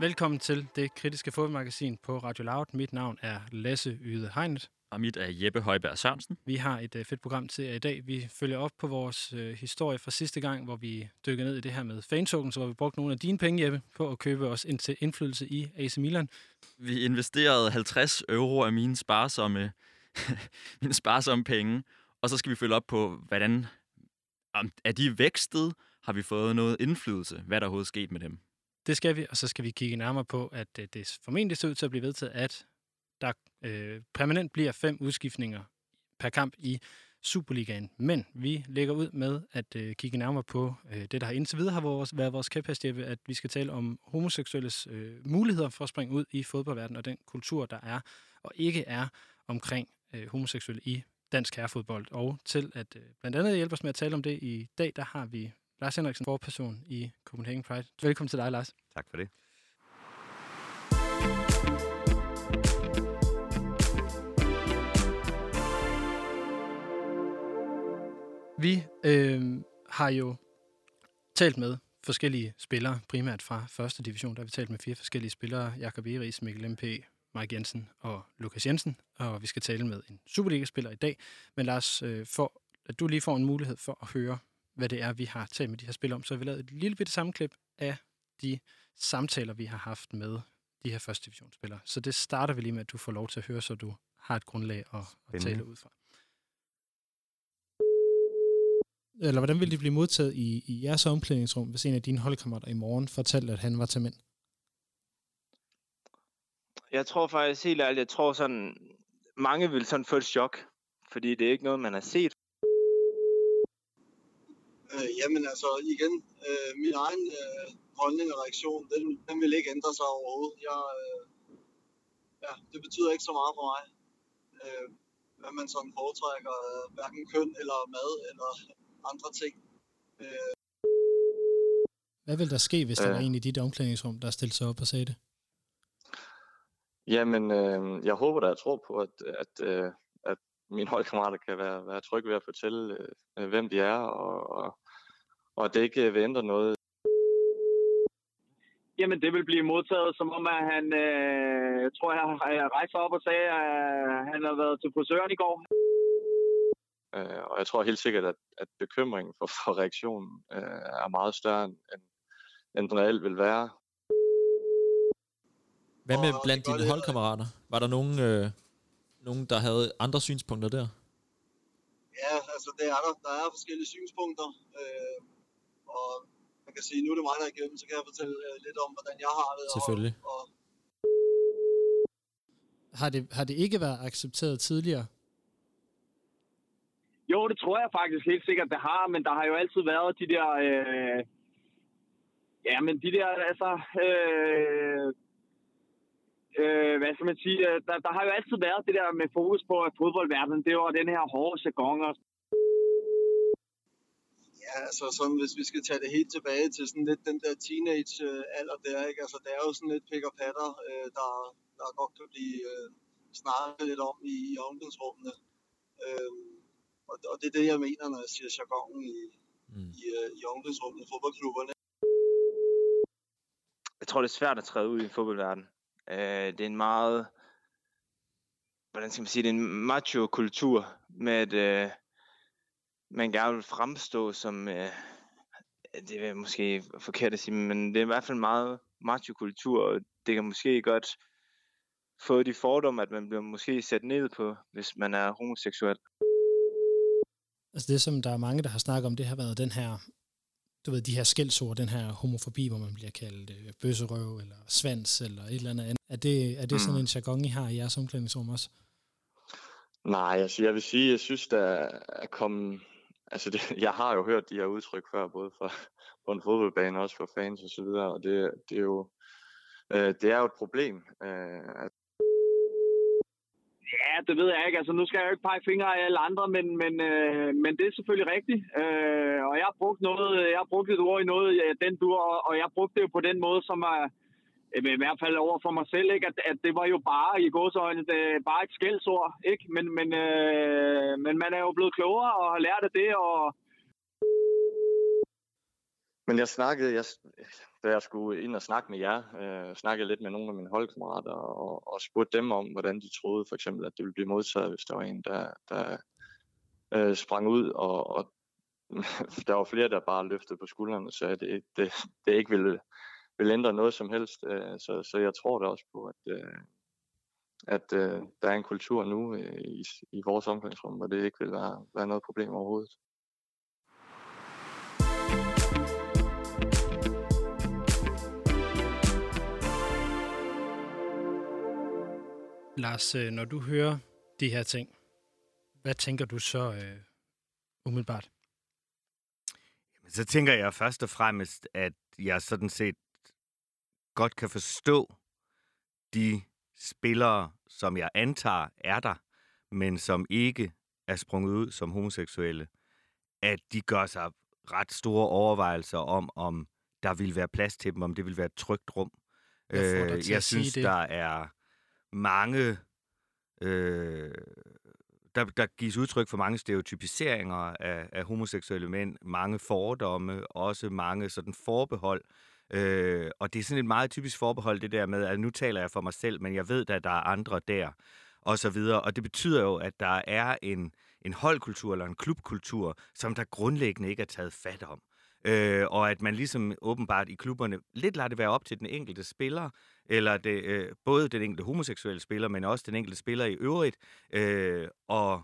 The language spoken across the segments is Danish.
Velkommen til det kritiske fodboldmagasin på Radio Loud. Mit navn er Lasse Yde Hegnet. Og mit er Jeppe Højberg Sørensen. Vi har et uh, fedt program til jer i dag. Vi følger op på vores uh, historie fra sidste gang, hvor vi dykker ned i det her med fantokens, hvor vi brugte nogle af dine penge, Jeppe, på at købe os ind til indflydelse i AC Milan. Vi investerede 50 euro af mine sparsomme, mine sparsomme penge, og så skal vi følge op på, hvordan om, er de vækstet? Har vi fået noget indflydelse? Hvad er der overhovedet sket med dem? Det skal vi, og så skal vi kigge nærmere på, at øh, det formentlig ser ud til at blive vedtaget, at der øh, permanent bliver fem udskiftninger per kamp i Superligaen. Men vi lægger ud med at øh, kigge nærmere på øh, det, der har indtil videre har vores, været vores kæphest, at vi skal tale om homoseksuelles øh, muligheder for at springe ud i fodboldverdenen og den kultur, der er og ikke er omkring øh, homoseksuelle i dansk herrefodbold. Og til at øh, blandt andet hjælpe os med at tale om det i dag, der har vi Lars Henriksen, forperson i Copenhagen Pride. Velkommen til dig, Lars. Tak for det. Vi øh, har jo talt med forskellige spillere, primært fra første division. Der har vi talt med fire forskellige spillere. Jakob Eris, Mikkel MP, Mike Jensen og Lukas Jensen. Og vi skal tale med en Superliga-spiller i dag. Men Lars, øh, for at du lige får en mulighed for at høre, hvad det er, vi har talt med de her spillere om, så har vi lavet et lille bitte sammenklip af de samtaler, vi har haft med de her første divisionsspillere. Så det starter vi lige med, at du får lov til at høre, så du har et grundlag at, at tale ud fra. eller hvordan ville de blive modtaget i, i jeres omklædningsrum, hvis en af dine holdkammerater i morgen fortalte, at han var til mænd? Jeg tror faktisk helt ærligt, jeg tror sådan, mange vil sådan få et chok, fordi det er ikke noget, man har set. Øh, jamen altså igen, øh, min egen øh, holdning og reaktion, den, den vil ikke ændre sig overhovedet. Jeg, øh, ja, det betyder ikke så meget for mig, øh, hvad man sådan foretrækker, øh, hverken køn eller mad eller andre ting. Øh. Hvad vil der ske, hvis der var en i dit omklædningsrum, der stillede sig op og sagde det? Jamen, øh, jeg håber da, jeg tror på, at, at, øh, at mine holdkammerater kan være, være trygge ved at fortælle, øh, hvem de er, og, og, og det ikke vil ændre noget. Jamen, det vil blive modtaget, som om at han, øh, jeg tror, jeg, jeg rejste op og sagde, at han har været til frisøren i går. Øh, og jeg tror helt sikkert, at, at bekymringen for, for reaktionen øh, er meget større, end, end den reelt vil være. Hvad med blandt dine holdkammerater? Var der nogen, øh, nogen, der havde andre synspunkter der? Ja, altså det er der. Der er forskellige synspunkter. Øh, og man kan sige, nu er det mig, der er igennem, så kan jeg fortælle øh, lidt om, hvordan jeg har det. Selvfølgelig. Og, og har, det, har det ikke været accepteret tidligere, jo, det tror jeg faktisk helt sikkert, det har, men der har jo altid været de der... Øh, ja, men de der, altså... Øh, øh, hvad skal man sige? Der, der har jo altid været det der med fokus på, at fodboldverdenen, det var den her hårde og Ja, altså sådan, hvis vi skal tage det helt tilbage til sådan lidt den der teenage-alder der, ikke? Altså, det er jo sådan lidt pik og patter, øh, der, der godt kan blive øh, snakket lidt om i, i omklædningsrummene. Øh, og, og det er det, jeg mener, når jeg siger jargon i, mm. i, uh, i omklædningsrummet i fodboldklubberne. Jeg tror, det er svært at træde ud i fodboldverdenen. Øh, det er en meget, hvordan skal man sige, det er en macho-kultur med, at øh, man gerne vil fremstå som, øh, det er måske forkert at sige, men det er i hvert fald en meget macho-kultur, og det kan måske godt få de fordomme, at man bliver måske sat ned på, hvis man er homoseksuel. Altså det, som der er mange, der har snakket om, det har været den her, du ved, de her skældsord, den her homofobi, hvor man bliver kaldt øh, bøsserøv, eller svans, eller et eller andet. Er det, er det mm. sådan en jargon, I har i jeres omklædningsrum også? Nej, altså jeg vil sige, jeg synes, der er kommet... Altså det, jeg har jo hørt de her udtryk før, både fra, på en fodboldbane, og også for fans og så videre, og det, det er jo øh, det er jo et problem, øh, at Ja, det ved jeg ikke. Altså, nu skal jeg jo ikke pege fingre af alle andre, men, men, øh, men det er selvfølgelig rigtigt. Øh, og jeg har brugt noget, jeg har brugt et ord i noget, ja, den dur, og, og jeg brugte det jo på den måde, som er, øh, i hvert fald over for mig selv, ikke? At, at det var jo bare i godsøjne, det, bare et skældsord, ikke? Men, men, øh, men man er jo blevet klogere og har lært af det, og... Men jeg snakkede, jeg, da jeg skulle ind og snakke med jer, øh, snakkede lidt med nogle af mine holdkammerater og, og spurgte dem om, hvordan de troede for eksempel, at det ville blive modtaget, hvis der var en, der, der øh, sprang ud, og, og der var flere, der bare løftede på skuldrene og sagde, at det, det, det ikke ville, ville ændre noget som helst. Øh, så, så jeg tror da også på, at, øh, at øh, der er en kultur nu øh, i, i vores omgangsrum, hvor det ikke vil være, være noget problem overhovedet. Lars, øh, når du hører de her ting, hvad tænker du så øh, umiddelbart? Så tænker jeg først og fremmest, at jeg sådan set godt kan forstå de spillere, som jeg antager er der, men som ikke er sprunget ud som homoseksuelle, at de gør sig ret store overvejelser om, om der vil være plads til dem, om det vil være et trygt rum. Øh, jeg synes, det? der er mange... Øh, der, der gives udtryk for mange stereotypiseringer af, af homoseksuelle mænd, mange fordomme, også mange sådan forbehold. Øh, og det er sådan et meget typisk forbehold, det der med, at nu taler jeg for mig selv, men jeg ved at der er andre der, og så videre. Og det betyder jo, at der er en, en holdkultur eller en klubkultur, som der grundlæggende ikke er taget fat om. Øh, og at man ligesom åbenbart i klubberne lidt lader det være op til den enkelte spiller, eller det, øh, både den enkelte homoseksuelle spiller, men også den enkelte spiller i øvrigt, øh, og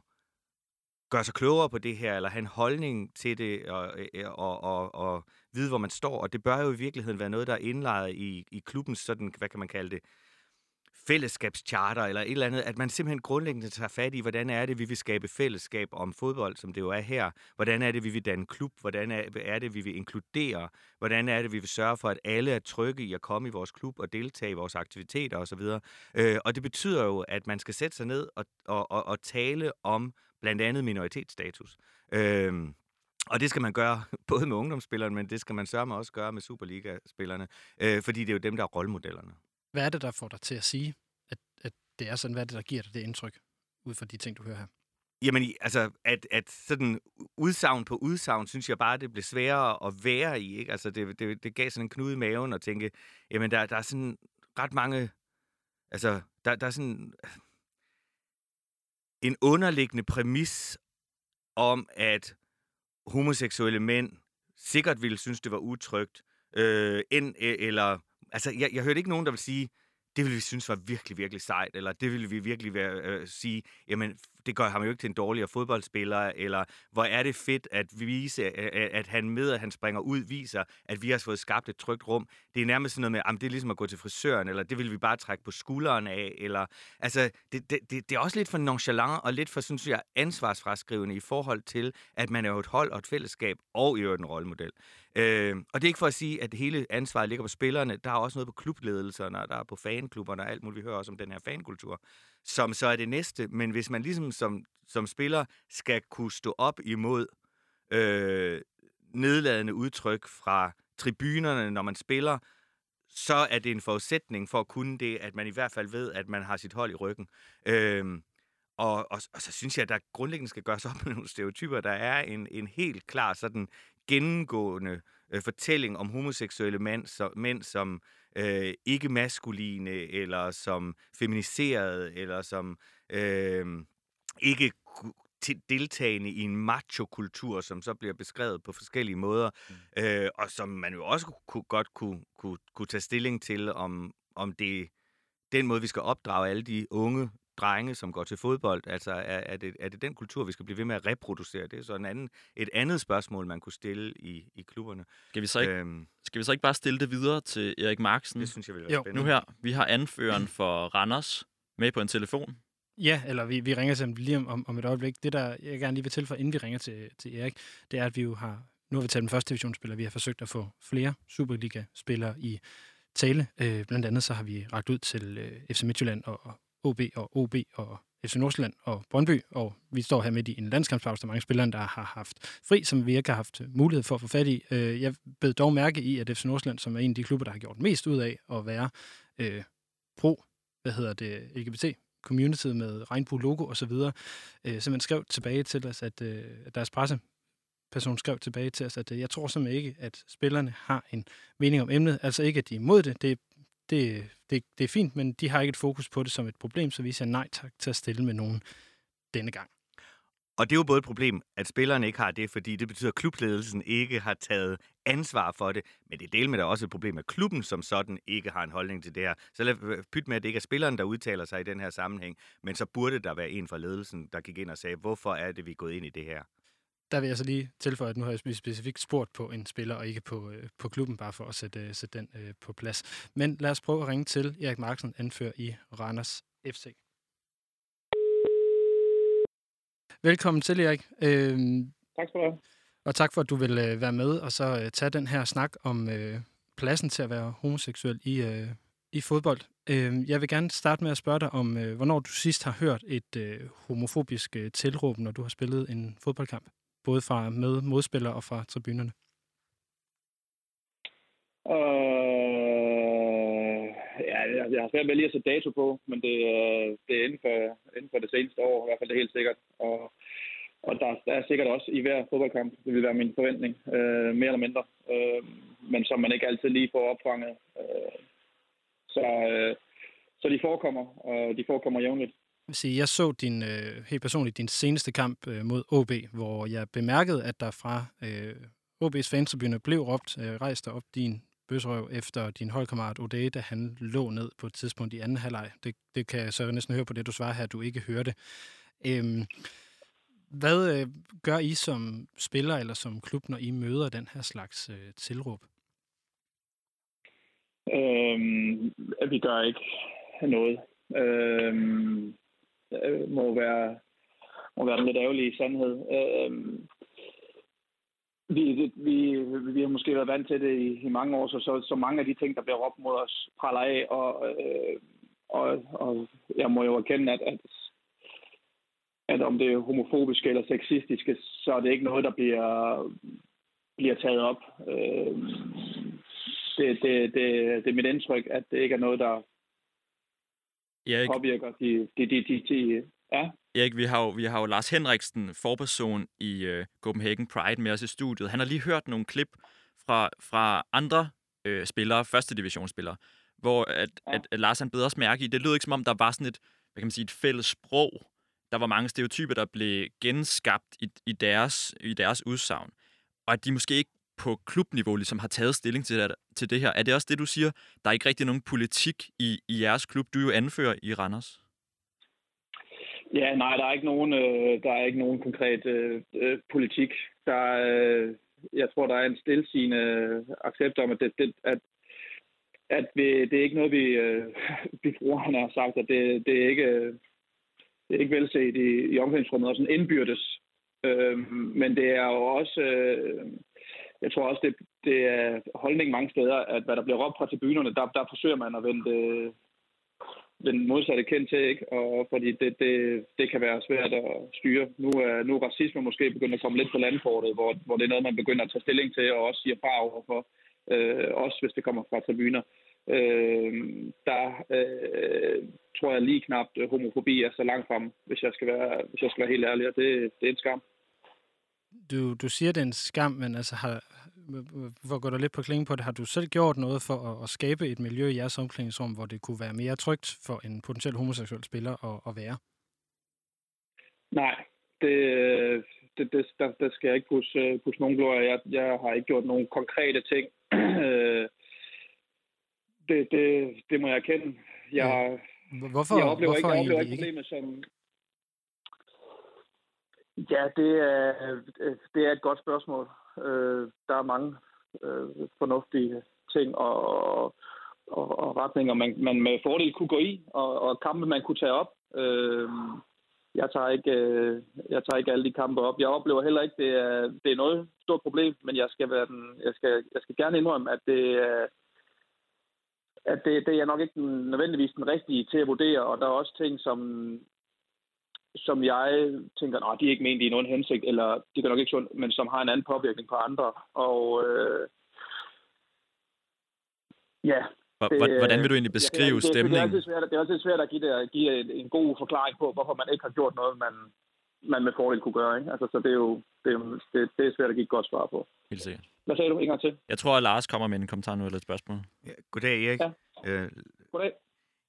gøre sig klogere på det her, eller have en holdning til det, og, øh, og, og, og vide, hvor man står. Og det bør jo i virkeligheden være noget, der er indlejret i, i klubbens sådan, hvad kan man kalde det, fællesskabscharter eller et eller andet, at man simpelthen grundlæggende tager fat i, hvordan er det, vi vil skabe fællesskab om fodbold, som det jo er her. Hvordan er det, vi vil danne klub? Hvordan er, det, vi vil inkludere? Hvordan er det, vi vil sørge for, at alle er trygge i at komme i vores klub og deltage i vores aktiviteter osv.? Øh, og det betyder jo, at man skal sætte sig ned og, og, og, og tale om blandt andet minoritetsstatus. Øh, og det skal man gøre både med ungdomsspillerne, men det skal man sørge med også gøre med Superliga-spillerne, øh, fordi det er jo dem, der er rollemodellerne. Hvad er det, der får dig til at sige, at, at det er sådan? Hvad er det, der giver dig det indtryk, ud fra de ting, du hører her? Jamen, altså, at, at sådan udsagn på udsagn, synes jeg bare, det blev sværere at være i, ikke? Altså, det, det, det gav sådan en knude i maven og tænke, jamen, der, der er sådan ret mange, altså, der, der er sådan en underliggende præmis om, at homoseksuelle mænd sikkert ville synes, det var utrygt, øh, end, e- eller altså, jeg, jeg hørte ikke nogen, der vil sige, det ville vi synes var virkelig, virkelig sejt, eller det ville vi virkelig være, øh, sige, jamen, det gør ham jo ikke til en dårligere fodboldspiller, eller hvor er det fedt at vise, at han med, at han springer ud, viser, at vi har fået skabt et trygt rum. Det er nærmest sådan noget med, at det er ligesom at gå til frisøren, eller det vil vi bare trække på skulderen af, eller, altså, det, det, det, det er også lidt for nonchalant, og lidt for, synes jeg, ansvarsfraskrivende i forhold til, at man er jo et hold og et fællesskab, og i øvrigt en rollemodel. Øh, og det er ikke for at sige, at hele ansvaret ligger på spillerne. Der er også noget på klubledelserne, og der er på fanklubberne og alt muligt. Vi hører også om den her fankultur, som så er det næste. Men hvis man ligesom som, som spiller skal kunne stå op imod øh, nedladende udtryk fra tribunerne, når man spiller, så er det en forudsætning for at kunne det, at man i hvert fald ved, at man har sit hold i ryggen. Øh, og, og, og så synes jeg, at der grundlæggende skal gøres op med nogle stereotyper. Der er en, en helt klar sådan gennemgående øh, fortælling om homoseksuelle mænd, så, mænd som øh, ikke maskuline, eller som feminiserede, eller som øh, ikke deltagende i en macho-kultur, som så bliver beskrevet på forskellige måder, mm. øh, og som man jo også kunne, godt kunne, kunne, kunne tage stilling til, om, om det den måde, vi skal opdrage alle de unge drenge, som går til fodbold? Altså, er, er, det, er det den kultur, vi skal blive ved med at reproducere? Det er så en anden, et andet spørgsmål, man kunne stille i, i klubberne. Skal vi, så ikke, øhm, skal vi så ikke bare stille det videre til Erik Marksen? Det synes jeg vil være jo. spændende. Nu her, vi har anføreren for Randers med på en telefon. Ja, eller vi, vi ringer til ham lige om, om, om et øjeblik. Det, der jeg gerne lige vil tilføje, inden vi ringer til, til Erik, det er, at vi jo har, nu har vi taget den første divisionsspiller, vi har forsøgt at få flere Superliga-spillere i tale. Øh, blandt andet så har vi ragt ud til øh, FC Midtjylland og, OB og OB og FC Nordsjælland og Brøndby, og vi står her midt i en landskampspause. Der mange spillere, der har haft fri, som vi ikke har haft mulighed for at få fat i. Øh, jeg bed dog mærke i, at FC Nordsjælland, som er en af de klubber, der har gjort mest ud af at være øh, pro, hvad hedder det, LGBT community med regnbue-logo osv., øh, simpelthen skrev tilbage til os, at, øh, deres presse person skrev tilbage til os, at øh, jeg tror simpelthen ikke, at spillerne har en mening om emnet. Altså ikke, at de er imod det. Det, det, det, det er fint, men de har ikke et fokus på det som et problem, så vi siger nej tak til at stille med nogen denne gang. Og det er jo både et problem, at spillerne ikke har det, fordi det betyder, at klubledelsen ikke har taget ansvar for det. Men det er del med, der er også et problem, at klubben som sådan ikke har en holdning til det her. Så lad pyt med, at det ikke er spilleren, der udtaler sig i den her sammenhæng. Men så burde der være en fra ledelsen, der gik ind og sagde, hvorfor er det, vi er gået ind i det her? Der vil jeg så lige tilføje, at nu har jeg specifikt spurgt på en spiller, og ikke på, øh, på klubben, bare for at sætte, øh, sætte den øh, på plads. Men lad os prøve at ringe til Erik Marksen, anfører i Randers FC. Velkommen til, Erik. Øhm, tak skal du have. Og tak for, at du vil øh, være med og så øh, tage den her snak om øh, pladsen til at være homoseksuel i, øh, i fodbold. Øh, jeg vil gerne starte med at spørge dig om, øh, hvornår du sidst har hørt et øh, homofobisk øh, tilråb, når du har spillet en fodboldkamp, både fra med modspillere og fra tribunerne. Øh, jeg har svært ved lige at sætte dato på, men det, øh, det er inden for, inden for det seneste år, i hvert fald det er helt sikkert. Og og der, der er sikkert også i hver fodboldkamp, det vil være min forventning, øh, mere eller mindre, øh, men som man ikke altid lige får opfanget. Øh, så, øh, så de forekommer, og de forekommer jævnligt. Jeg så din, øh, helt personligt din seneste kamp øh, mod OB, hvor jeg bemærkede, at der fra øh, OB's fantribune blev råbt, øh, rejst op din bøsrøv efter din holdkammerat Ode, da han lå ned på et tidspunkt i anden halvleg. Det, det kan jeg så næsten høre på det, du svarer her, at du ikke hørte. Øhm, hvad øh, gør I som spiller eller som klub, når I møder den her slags øh, tilråb? Øhm, vi gør ikke noget. Øhm, det må være, må være den lidt ærgerlige sandhed. Øhm, vi, vi, vi har måske været vant til det i, i mange år, så, så, så mange af de ting, der bliver råbt mod os, praller af, og, øh, og, og jeg må jo erkende, at, at at om det er homofobiske eller sexistiske, så er det ikke noget, der bliver, bliver taget op. Øh, det, det, det, det er mit indtryk, at det ikke er noget, der Erik, påvirker de, de, de, de, de ja. Erik, vi har, jo, vi har jo Lars Henriksen, forperson i uh, Copenhagen Pride, med os i studiet. Han har lige hørt nogle klip fra, fra andre uh, spillere, første divisionsspillere, hvor at, ja. at, at Lars han beder os mærke i, det lød ikke som om, der var sådan et, hvad kan man sige, et fælles sprog der var mange stereotyper, der blev genskabt i, i, deres, i deres udsagn. Og at de måske ikke på klubniveau ligesom har taget stilling til det, til det her. Er det også det, du siger? Der er ikke rigtig nogen politik i, i jeres klub, du jo anfører i Randers? Ja, nej, der er ikke nogen, øh, der er ikke nogen konkret øh, øh politik. Der øh, jeg tror, der er en stilsigende accept om, at, det, det, at, at vi, det er ikke noget, vi, øh, vi bruger, han har sagt, at det, det er ikke øh, det er ikke velset i, i omklædningsrummet, og sådan indbyrdes. Øh, men det er jo også, øh, jeg tror også, det, det er holdning mange steder, at hvad der bliver råbt fra tribunerne, der, der forsøger man at vende den modsatte kendt til, ikke? Og fordi det, det, det kan være svært at styre. Nu er, nu er racisme måske begyndt at komme lidt på landkortet, hvor, hvor det er noget, man begynder at tage stilling til, og også siger fra overfor, øh, også hvis det kommer fra tribuner. Øh, der øh, tror jeg lige knap homofobi er så langt frem, hvis jeg skal være, hvis jeg skal være helt ærlig, og det, det er en skam. Du, du siger, det er en skam, men altså har, hvor går der lidt på klingen på det, har du selv gjort noget for at, at skabe et miljø i jeres omklædningsrum, hvor det kunne være mere trygt for en potentiel homoseksuel spiller at, at være? Nej, det, det, det, der, der skal jeg ikke pusse, pusse nogen glorie. Jeg, jeg har ikke gjort nogen konkrete ting. det, det, det må jeg erkende. Jeg, Hvorfor, jeg oplever hvorfor ikke, jeg oplever ikke problemet som... Ja, det er, det er et godt spørgsmål. Øh, der er mange øh, fornuftige ting og, og, og retninger, man, man med fordel kunne gå i, og, og kampe, man kunne tage op. Øh, jeg tager ikke, øh, jeg tager ikke alle de kampe op. Jeg oplever heller ikke, det er, det er noget stort problem, men jeg skal, være den, jeg skal, jeg skal gerne indrømme, at det er, at det, det er nok ikke nødvendigvis den rigtige til at vurdere, og der er også ting, som, som jeg tænker, nej, de er ikke ment i nogen hensigt, eller de kan nok ikke sundt, men som har en anden påvirkning på andre. Og øh, ja. Det, Hvordan vil du egentlig beskrive det, det, stemningen? Det er, svært, det er også svært at give, det, give en, en god forklaring på, hvorfor man ikke har gjort noget, man man med fordel kunne gøre. Ikke? Altså, så det er jo det, det, det er svært at give et godt svar på. Helt sikkert. Hvad sagde du en gang til? Jeg tror, at Lars kommer med en kommentar nu eller et spørgsmål. Ja, goddag, Erik. Ja. Øh, Goddag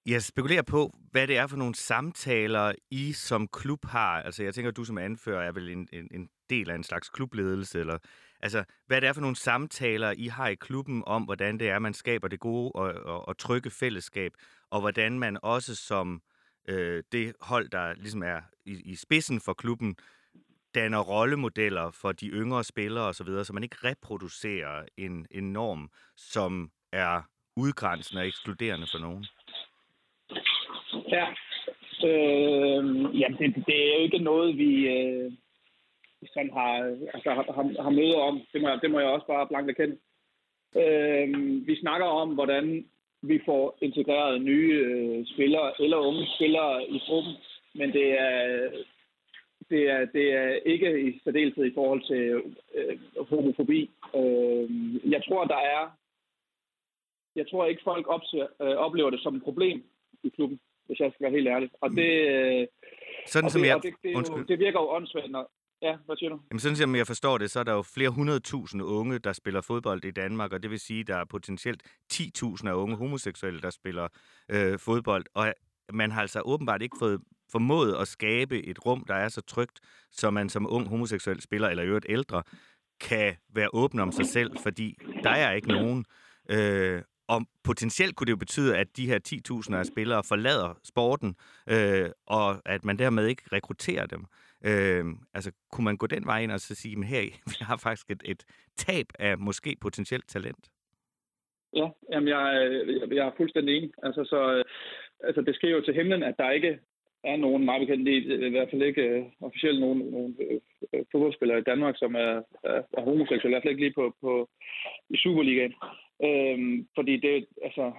jeg spekulerer på, hvad det er for nogle samtaler, I som klub har. Altså, jeg tænker, at du som anfører er vel en, en, en del af en slags klubledelse, eller altså, hvad det er for nogle samtaler, I har i klubben om, hvordan det er, man skaber det gode og, og, og trygge fællesskab, og hvordan man også som øh, det hold, der ligesom er i, i spidsen for klubben, danner rollemodeller for de yngre spillere osv., så, videre, så man ikke reproducerer en, en norm, som er udgrænsende og ekskluderende for nogen. Ja. Øh, jamen, det, det er jo ikke noget, vi øh, sådan har, altså, har, har, har møder om. Det må, det må jeg også bare blankt erkende. Øh, vi snakker om, hvordan vi får integreret nye øh, spillere eller unge spillere i gruppen, men det er, det er, det er ikke i særdeleshed i forhold til øh, homofobi. Øh, jeg tror, der er... Jeg tror ikke, folk opser, øh, oplever det som et problem i klubben, hvis jeg skal være helt ærlig. Og det, øh, Sådan og som det, jeg... det, det, er jo, det virker jo åndssvagt, når... Ja, hvad siger du? Jamen sådan som jeg forstår det, så er der jo flere hundredtusinde unge, der spiller fodbold i Danmark, og det vil sige, at der er potentielt 10.000 af unge homoseksuelle, der spiller øh, fodbold. Og man har altså åbenbart ikke fået formået at skabe et rum, der er så trygt, så man som ung homoseksuel spiller, eller i øvrigt ældre, kan være åben om sig selv, fordi der er ikke nogen. Øh, og potentielt kunne det jo betyde, at de her 10.000 af spillere forlader sporten, øh, og at man dermed ikke rekrutterer dem. Øh, altså, kunne man gå den vej ind og så sige, at her, vi har faktisk et, et tab af måske potentielt talent? Ja, jamen jeg, jeg, jeg er fuldstændig enig. Altså, så, øh, altså, det sker jo til himlen, at der ikke er nogen, meget bekendt, i hvert fald ikke uh, officielt nogen, nogen uh, fodboldspillere i Danmark, som er, er, er homoseksuelle, i hvert fald ikke lige på, på i Superligaen. Øhm, fordi det, altså,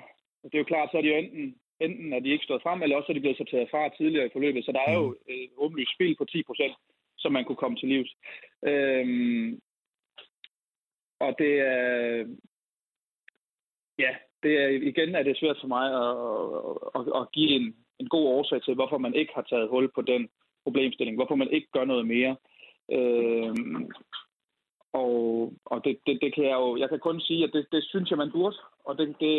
det er jo klart, så er de jo enten, enten er de ikke stået frem, eller også er de blevet sorteret fra tidligere i forløbet. Så der er jo et åbenlyst spil på 10 procent, som man kunne komme til livs. Øhm, og det er, ja, det er igen er det svært for mig at, at, at give en, en god årsag til, hvorfor man ikke har taget hul på den problemstilling, hvorfor man ikke gør noget mere. Øhm, og og det, det, det kan jeg jo, jeg kan kun sige, at det, det synes jeg, man burde. Og det, det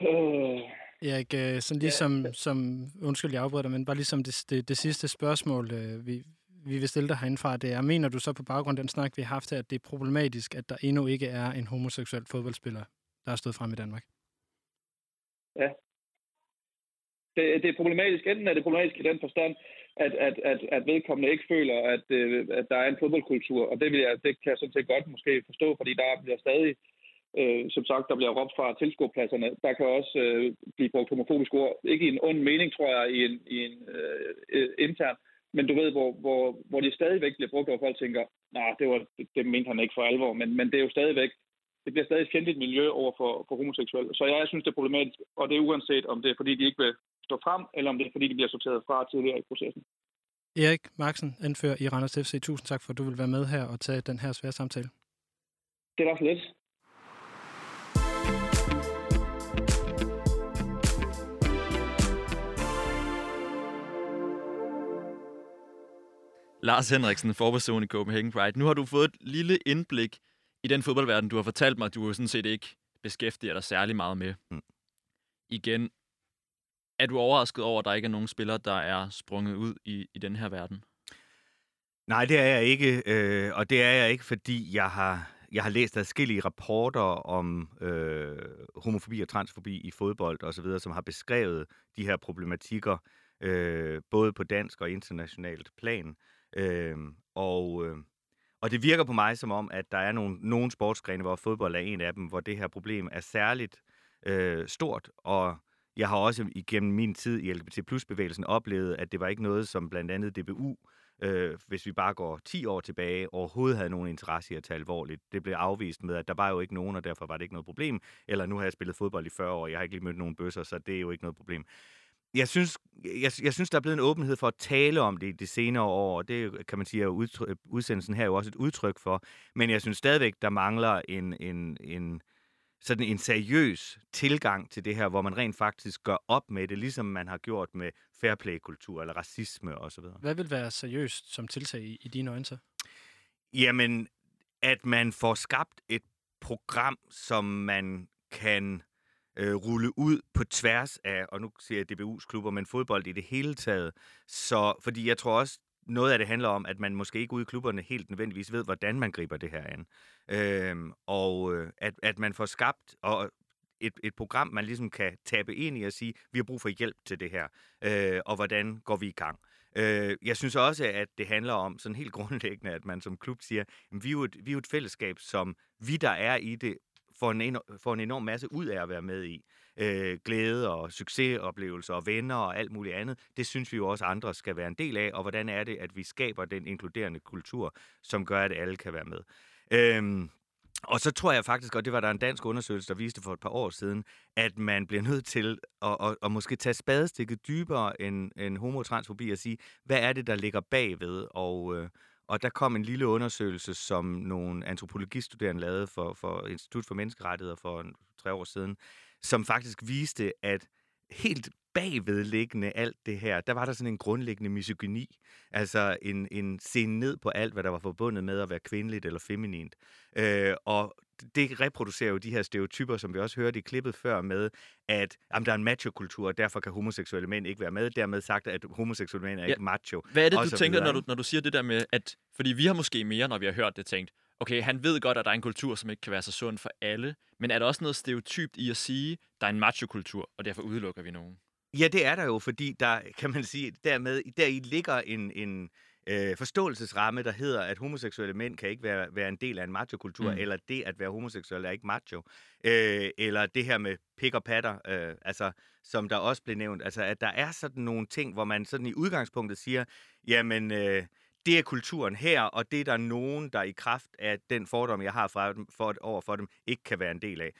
øh, Erik, øh, sådan ligesom, ja. som, undskyld, jeg afbryder dig, men bare ligesom det, det, det sidste spørgsmål, øh, vi, vi vil stille dig herindefra, det er, mener du så på baggrund af den snak, vi har haft her, at det er problematisk, at der endnu ikke er en homoseksuel fodboldspiller, der er stået frem i Danmark? Ja. Det, det er problematisk. Enten er det problematisk i den forstand, at, at, at, at vedkommende ikke føler, at, øh, at der er en fodboldkultur, og det, vil jeg, det kan jeg sådan set godt måske forstå, fordi der bliver stadig, øh, som sagt, der bliver råbt fra tilskuerpladserne. Der kan også øh, blive brugt homofobiske ord. Ikke i en ond mening, tror jeg, i en, i en øh, øh intern, men du ved, hvor, hvor, hvor de stadigvæk bliver brugt, og folk tænker, nej, det, var, det, det mente han ikke for alvor, men, men det er jo stadigvæk, det bliver stadig et fjendtligt miljø over for, for homoseksuelle. Så jeg synes, det er problematisk, og det er uanset, om det er, fordi de ikke vil stå frem, eller om det er, fordi de bliver sorteret fra tidligere i processen. Erik Marksen, anfører i Randers FC. Tusind tak for, at du vil være med her og tage den her svære samtale. Det er også lidt. Lars Henriksen, forperson i Copenhagen Pride. Nu har du fået et lille indblik i den fodboldverden, du har fortalt mig, du jo sådan set ikke beskæftiger dig særlig meget med. Mm. Igen, er du overrasket over, at der ikke er nogen spillere, der er sprunget ud i, i den her verden? Nej, det er jeg ikke, øh, og det er jeg ikke, fordi jeg har, jeg har læst adskillige rapporter om øh, homofobi og transfobi i fodbold og så videre, som har beskrevet de her problematikker, øh, både på dansk og internationalt plan. Øh, og, øh, og det virker på mig som om, at der er nogle, nogle sportsgrene, hvor fodbold er en af dem, hvor det her problem er særligt øh, stort, og jeg har også igennem min tid i LGBT plus bevægelsen oplevet, at det var ikke noget, som blandt andet DBU, øh, hvis vi bare går 10 år tilbage, overhovedet havde nogen interesse i at tage alvorligt. Det blev afvist med, at der var jo ikke nogen, og derfor var det ikke noget problem. Eller nu har jeg spillet fodbold i 40 år, jeg har ikke lige mødt nogen bøsser, så det er jo ikke noget problem. Jeg synes, jeg, jeg synes, der er blevet en åbenhed for at tale om det i de senere år, og det kan man sige, at udsendelsen her er jo også et udtryk for. Men jeg synes stadigvæk, der mangler en, en, en, sådan en seriøs tilgang til det her, hvor man rent faktisk gør op med det, ligesom man har gjort med fairplay-kultur eller racisme osv. Hvad vil være seriøst som tiltag i, i dine øjne så? Jamen, at man får skabt et program, som man kan øh, rulle ud på tværs af, og nu siger jeg DBU's klubber, men fodbold i det hele taget. Så, fordi jeg tror også, noget af det handler om, at man måske ikke ude i klubberne helt nødvendigvis ved, hvordan man griber det her an. Øhm, og øh, at, at man får skabt og et, et program, man ligesom kan tabe ind i og sige, vi har brug for hjælp til det her, øh, og hvordan går vi i gang. Øh, jeg synes også, at det handler om sådan helt grundlæggende, at man som klub siger, at vi er jo et, vi er jo et fællesskab, som vi, der er i det, får en, får en enorm masse ud af at være med i. Øh, glæde og succesoplevelser og venner og alt muligt andet. Det synes vi jo også andre skal være en del af, og hvordan er det, at vi skaber den inkluderende kultur, som gør, at alle kan være med. Øh, og så tror jeg faktisk, og det var der en dansk undersøgelse, der viste for et par år siden, at man bliver nødt til at, at, at måske tage spadestikket dybere end, end homotransfobi og sige, hvad er det, der ligger bagved? Og, øh, og der kom en lille undersøgelse, som nogle antropologistuderende lavede for, for Institut for Menneskerettigheder for tre år siden, som faktisk viste, at helt bagvedliggende alt det her, der var der sådan en grundlæggende misogyni. Altså en, en se ned på alt, hvad der var forbundet med at være kvindeligt eller feminint. Øh, og det reproducerer jo de her stereotyper, som vi også hørte i klippet før med, at jamen, der er en macho-kultur, og derfor kan homoseksuelle mænd ikke være med. Dermed sagt, at homoseksuelle mænd er ja. ikke macho. Hvad er det, du tænker, når du, når du siger det der med, at... Fordi vi har måske mere, når vi har hørt det, tænkt, okay, han ved godt, at der er en kultur, som ikke kan være så sund for alle, men er der også noget stereotypt i at sige, der er en macho-kultur, og derfor udelukker vi nogen? Ja, det er der jo, fordi der, kan man sige, dermed, deri ligger en, en øh, forståelsesramme, der hedder, at homoseksuelle mænd kan ikke være, være en del af en macho-kultur, mm. eller det at være homoseksuel er ikke macho. Øh, eller det her med pik og patter, øh, altså, som der også blev nævnt. Altså, at der er sådan nogle ting, hvor man sådan i udgangspunktet siger, jamen, øh, det er kulturen her, og det er der nogen, der i kraft af den fordom, jeg har fra dem, for, over for dem, ikke kan være en del af.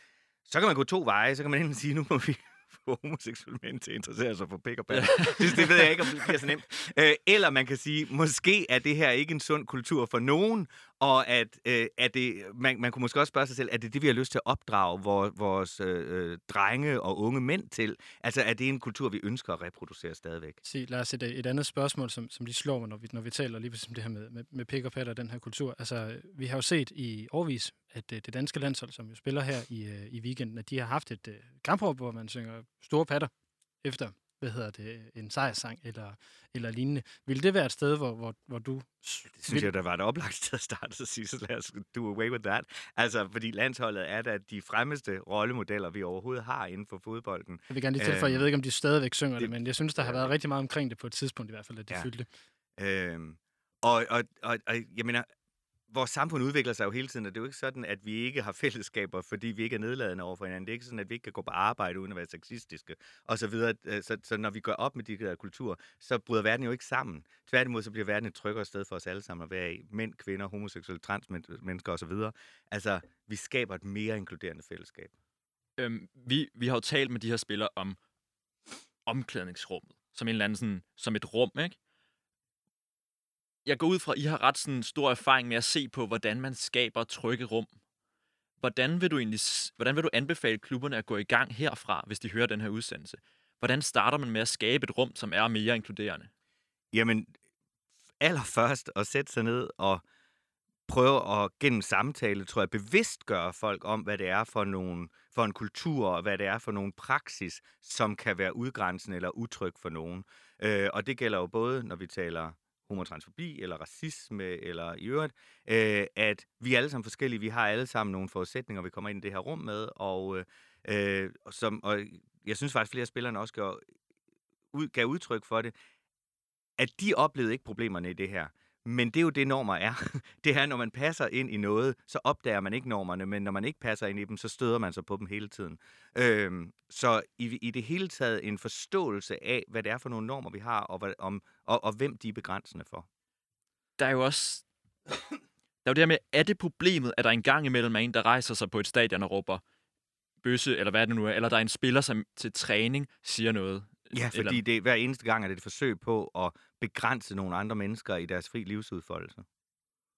Så kan man gå to veje, så kan man enten sige, nu må vi få homoseksuelle mænd til at interessere sig for pik og Ja. Det, det ved jeg ikke, om det bliver så nemt. Øh, eller man kan sige, måske er det her ikke en sund kultur for nogen, og at, øh, at det, man, man kunne måske også spørge sig selv, er det det, vi har lyst til at opdrage vores, vores øh, drenge og unge mænd til? Altså, er det en kultur, vi ønsker at reproducere stadigvæk? Se, lad os et, et andet spørgsmål, som, som de slår mig, når vi, når vi taler lige om det her med, med, med pik og patter og den her kultur. Altså, vi har jo set i årvis, at øh, det danske landshold, som jo spiller her i, øh, i weekenden, at de har haft et øh, kampråb, hvor man synger store patter efter hvad hedder det, en sejrssang eller, eller lignende. Vil det være et sted, hvor, hvor, hvor du... Det synes vil... jeg, der var et oplagt sted at starte at sige, så lad os do away with that. Altså, fordi landsholdet er da de fremmeste rollemodeller, vi overhovedet har inden for fodbolden. Jeg vil gerne lige tilføje, øhm, jeg ved ikke, om de stadigvæk synger det, det, men jeg synes, der har været rigtig meget omkring det på et tidspunkt i hvert fald, at de ja. fyldte. Øhm, og, og, og, og jeg mener, vores samfund udvikler sig jo hele tiden, og det er jo ikke sådan, at vi ikke har fællesskaber, fordi vi ikke er nedladende over for hinanden. Det er ikke sådan, at vi ikke kan gå på arbejde uden at være sexistiske, og så videre. Øh, så, så når vi går op med de her kulturer, så bryder verden jo ikke sammen. Tværtimod, så bliver verden et tryggere sted for os alle sammen at være i. Mænd, kvinder, homoseksuelle, transmennesker osv. Altså, vi skaber et mere inkluderende fællesskab. Øhm, vi, vi har jo talt med de her spillere om omklædningsrummet, som en eller anden sådan, som et rum, ikke? Jeg går ud fra, at I har ret sådan stor erfaring med at se på, hvordan man skaber trygge rum. Hvordan vil du egentlig, hvordan vil du anbefale klubberne at gå i gang herfra, hvis de hører den her udsendelse? Hvordan starter man med at skabe et rum, som er mere inkluderende? Jamen, allerførst at sætte sig ned og prøve at gennem samtale, tror jeg, bevidst gøre folk om, hvad det er for, nogle, for en kultur, og hvad det er for nogle praksis, som kan være udgrænsende eller utryg for nogen. Øh, og det gælder jo både, når vi taler homotransfobi eller racisme eller i øvrigt, øh, at vi er alle sammen forskellige. Vi har alle sammen nogle forudsætninger, vi kommer ind i det her rum med, og, øh, øh som, og jeg synes faktisk, flere af spillerne også gav, ud, gav udtryk for det, at de oplevede ikke problemerne i det her. Men det er jo det, normer er. Det er, når man passer ind i noget, så opdager man ikke normerne, men når man ikke passer ind i dem, så støder man sig på dem hele tiden. Øhm, så i, i det hele taget en forståelse af, hvad det er for nogle normer, vi har, og, hvad, om, og, og hvem de er begrænsende for. Der er jo også... Der er jo det her med, er det problemet, at der en gang imellem er en, der rejser sig på et stadion og råber bøsse, eller hvad det nu er, eller der er en spiller, som til træning siger noget? Ja, fordi eller... det, hver eneste gang er det et forsøg på at begrænse nogle andre mennesker i deres fri livsudfoldelse.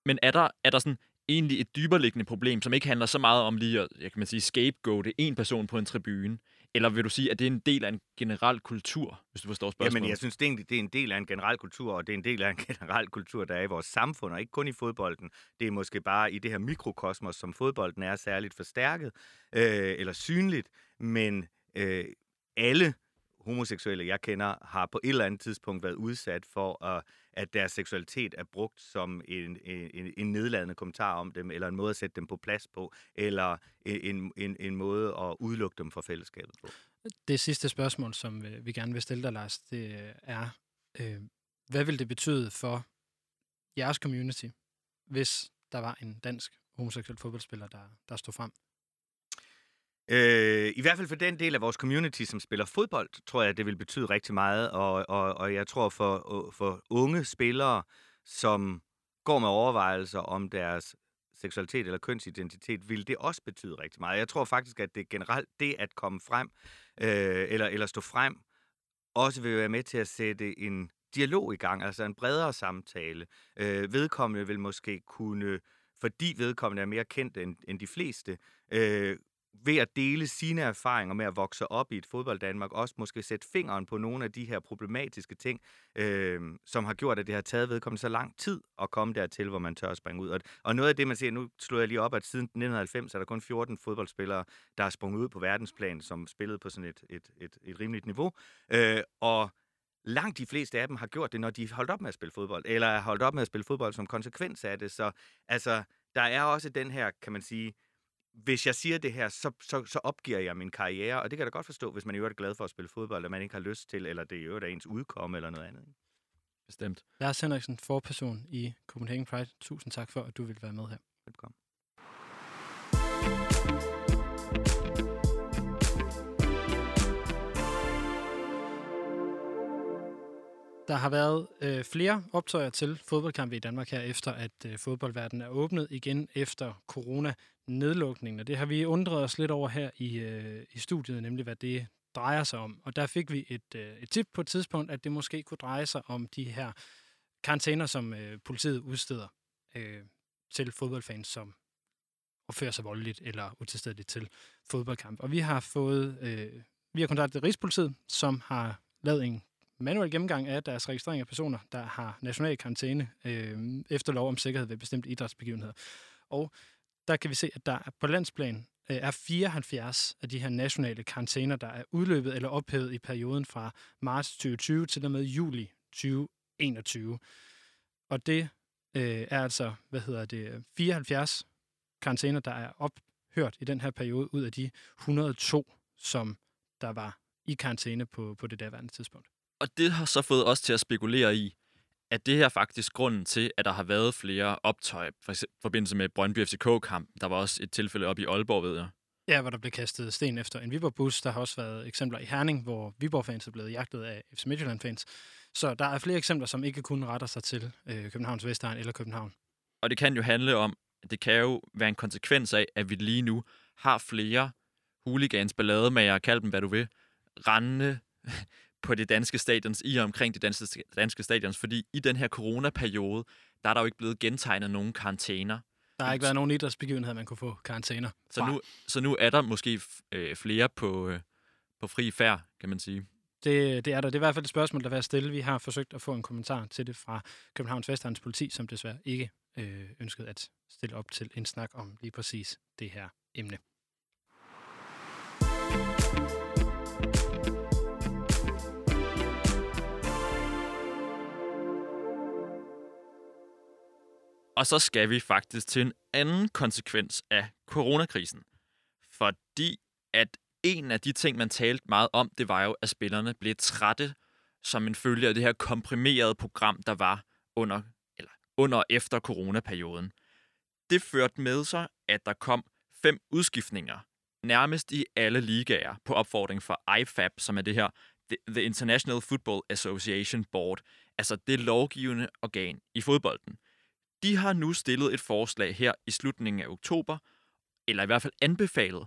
Men er der, er der sådan egentlig et dyberliggende problem, som ikke handler så meget om lige at, jeg kan man sige, scapegoate en person på en tribune? Eller vil du sige, at det er en del af en generel kultur, hvis du forstår spørgsmålet? Jamen, jeg synes, det en, det er en del af en generel kultur, og det er en del af en generel kultur, der er i vores samfund, og ikke kun i fodbolden. Det er måske bare i det her mikrokosmos, som fodbolden er særligt forstærket øh, eller synligt, men øh, alle homoseksuelle, jeg kender, har på et eller andet tidspunkt været udsat for, at, at deres seksualitet er brugt som en, en, en nedladende kommentar om dem, eller en måde at sætte dem på plads på, eller en, en, en måde at udelukke dem fra fællesskabet på. Det sidste spørgsmål, som øh, vi gerne vil stille dig, Lars, det øh, er, øh, hvad vil det betyde for jeres community, hvis der var en dansk homoseksuel fodboldspiller, der, der stod frem? Øh, I hvert fald for den del af vores community, som spiller fodbold, tror jeg, det vil betyde rigtig meget. Og, og, og jeg tror for, for unge spillere, som går med overvejelser om deres seksualitet eller kønsidentitet, vil det også betyde rigtig meget. Jeg tror faktisk, at det generelt, det at komme frem, øh, eller, eller stå frem, også vil være med til at sætte en dialog i gang, altså en bredere samtale. Øh, vedkommende vil måske kunne, fordi vedkommende er mere kendt end, end de fleste, øh, ved at dele sine erfaringer med at vokse op i et fodbold Danmark, også måske sætte fingeren på nogle af de her problematiske ting, øh, som har gjort, at det har taget vedkommende så lang tid at komme dertil, hvor man tør at springe ud. Og, og noget af det, man ser, nu slår jeg lige op, at siden 1990 er der kun 14 fodboldspillere, der er sprunget ud på verdensplan, som spillede på sådan et, et, et, et rimeligt niveau. Øh, og langt de fleste af dem har gjort det, når de holdt op med at spille fodbold, eller har holdt op med at spille fodbold som konsekvens af det. Så altså, der er også den her, kan man sige, hvis jeg siger det her, så, så, så opgiver jeg min karriere, og det kan jeg da godt forstå, hvis man i øvrigt er glad for at spille fodbold, og man ikke har lyst til, eller det i øvrigt er ens udkomme eller noget andet. Bestemt. Lars Henriksen, forperson i Copenhagen Pride. Tusind tak for, at du vil være med her. Velkommen. Der har været øh, flere optøjer til fodboldkampe i Danmark her, efter at øh, fodboldverdenen er åbnet igen efter corona-nedlukningen. Og det har vi undret os lidt over her i, øh, i studiet, nemlig hvad det drejer sig om. Og der fik vi et, øh, et tip på et tidspunkt, at det måske kunne dreje sig om de her karantæner, som øh, politiet udsteder øh, til fodboldfans, som opfører sig voldeligt eller utilstedeligt til fodboldkamp. Og vi har fået, øh, vi har kontaktet Rigspolitiet, som har lavet en manuel gennemgang af deres registrering af personer, der har national karantæne øh, efter lov om sikkerhed ved bestemte idrætsbegivenheder. Og der kan vi se, at der på landsplan øh, er 74 af de her nationale karantæner, der er udløbet eller ophævet i perioden fra marts 2020 til og med juli 2021. Og det øh, er altså, hvad hedder det, 74 karantæner, der er ophørt i den her periode ud af de 102, som der var i karantæne på, på det daværende tidspunkt. Og det har så fået os til at spekulere i, at det her faktisk grunden til, at der har været flere optøj, for forbindelse med Brøndby FCK-kamp. Der var også et tilfælde op i Aalborg, ved jeg. Ja, hvor der blev kastet sten efter en Viborg-bus. Der har også været eksempler i Herning, hvor Viborg-fans er blevet jagtet af FC Midtjylland-fans. Så der er flere eksempler, som ikke kun retter sig til øh, Københavns Vestegn eller København. Og det kan jo handle om, at det kan jo være en konsekvens af, at vi lige nu har flere hooligans, ballademager, kald dem hvad du vil, rendende på det danske stadions, i og omkring det danske, danske stadions, fordi i den her coronaperiode, der er der jo ikke blevet gentegnet nogen karantæner. Der har ikke været nogen idrætsbegivenhed, man kunne få karantæner. Så nu, så nu er der måske øh, flere på, øh, på fri færd, kan man sige. Det, det er der. Det er i hvert fald et spørgsmål, der vil stille. Vi har forsøgt at få en kommentar til det fra Københavns Vestegns politi, som desværre ikke øh, ønskede at stille op til en snak om lige præcis det her emne. Og så skal vi faktisk til en anden konsekvens af coronakrisen. Fordi at en af de ting, man talte meget om, det var jo, at spillerne blev trætte som en følge af det her komprimerede program, der var under, eller under og efter coronaperioden. Det førte med sig, at der kom fem udskiftninger, nærmest i alle ligaer, på opfordring fra IFAB, som er det her The International Football Association Board, altså det lovgivende organ i fodbolden. De har nu stillet et forslag her i slutningen af oktober, eller i hvert fald anbefalet,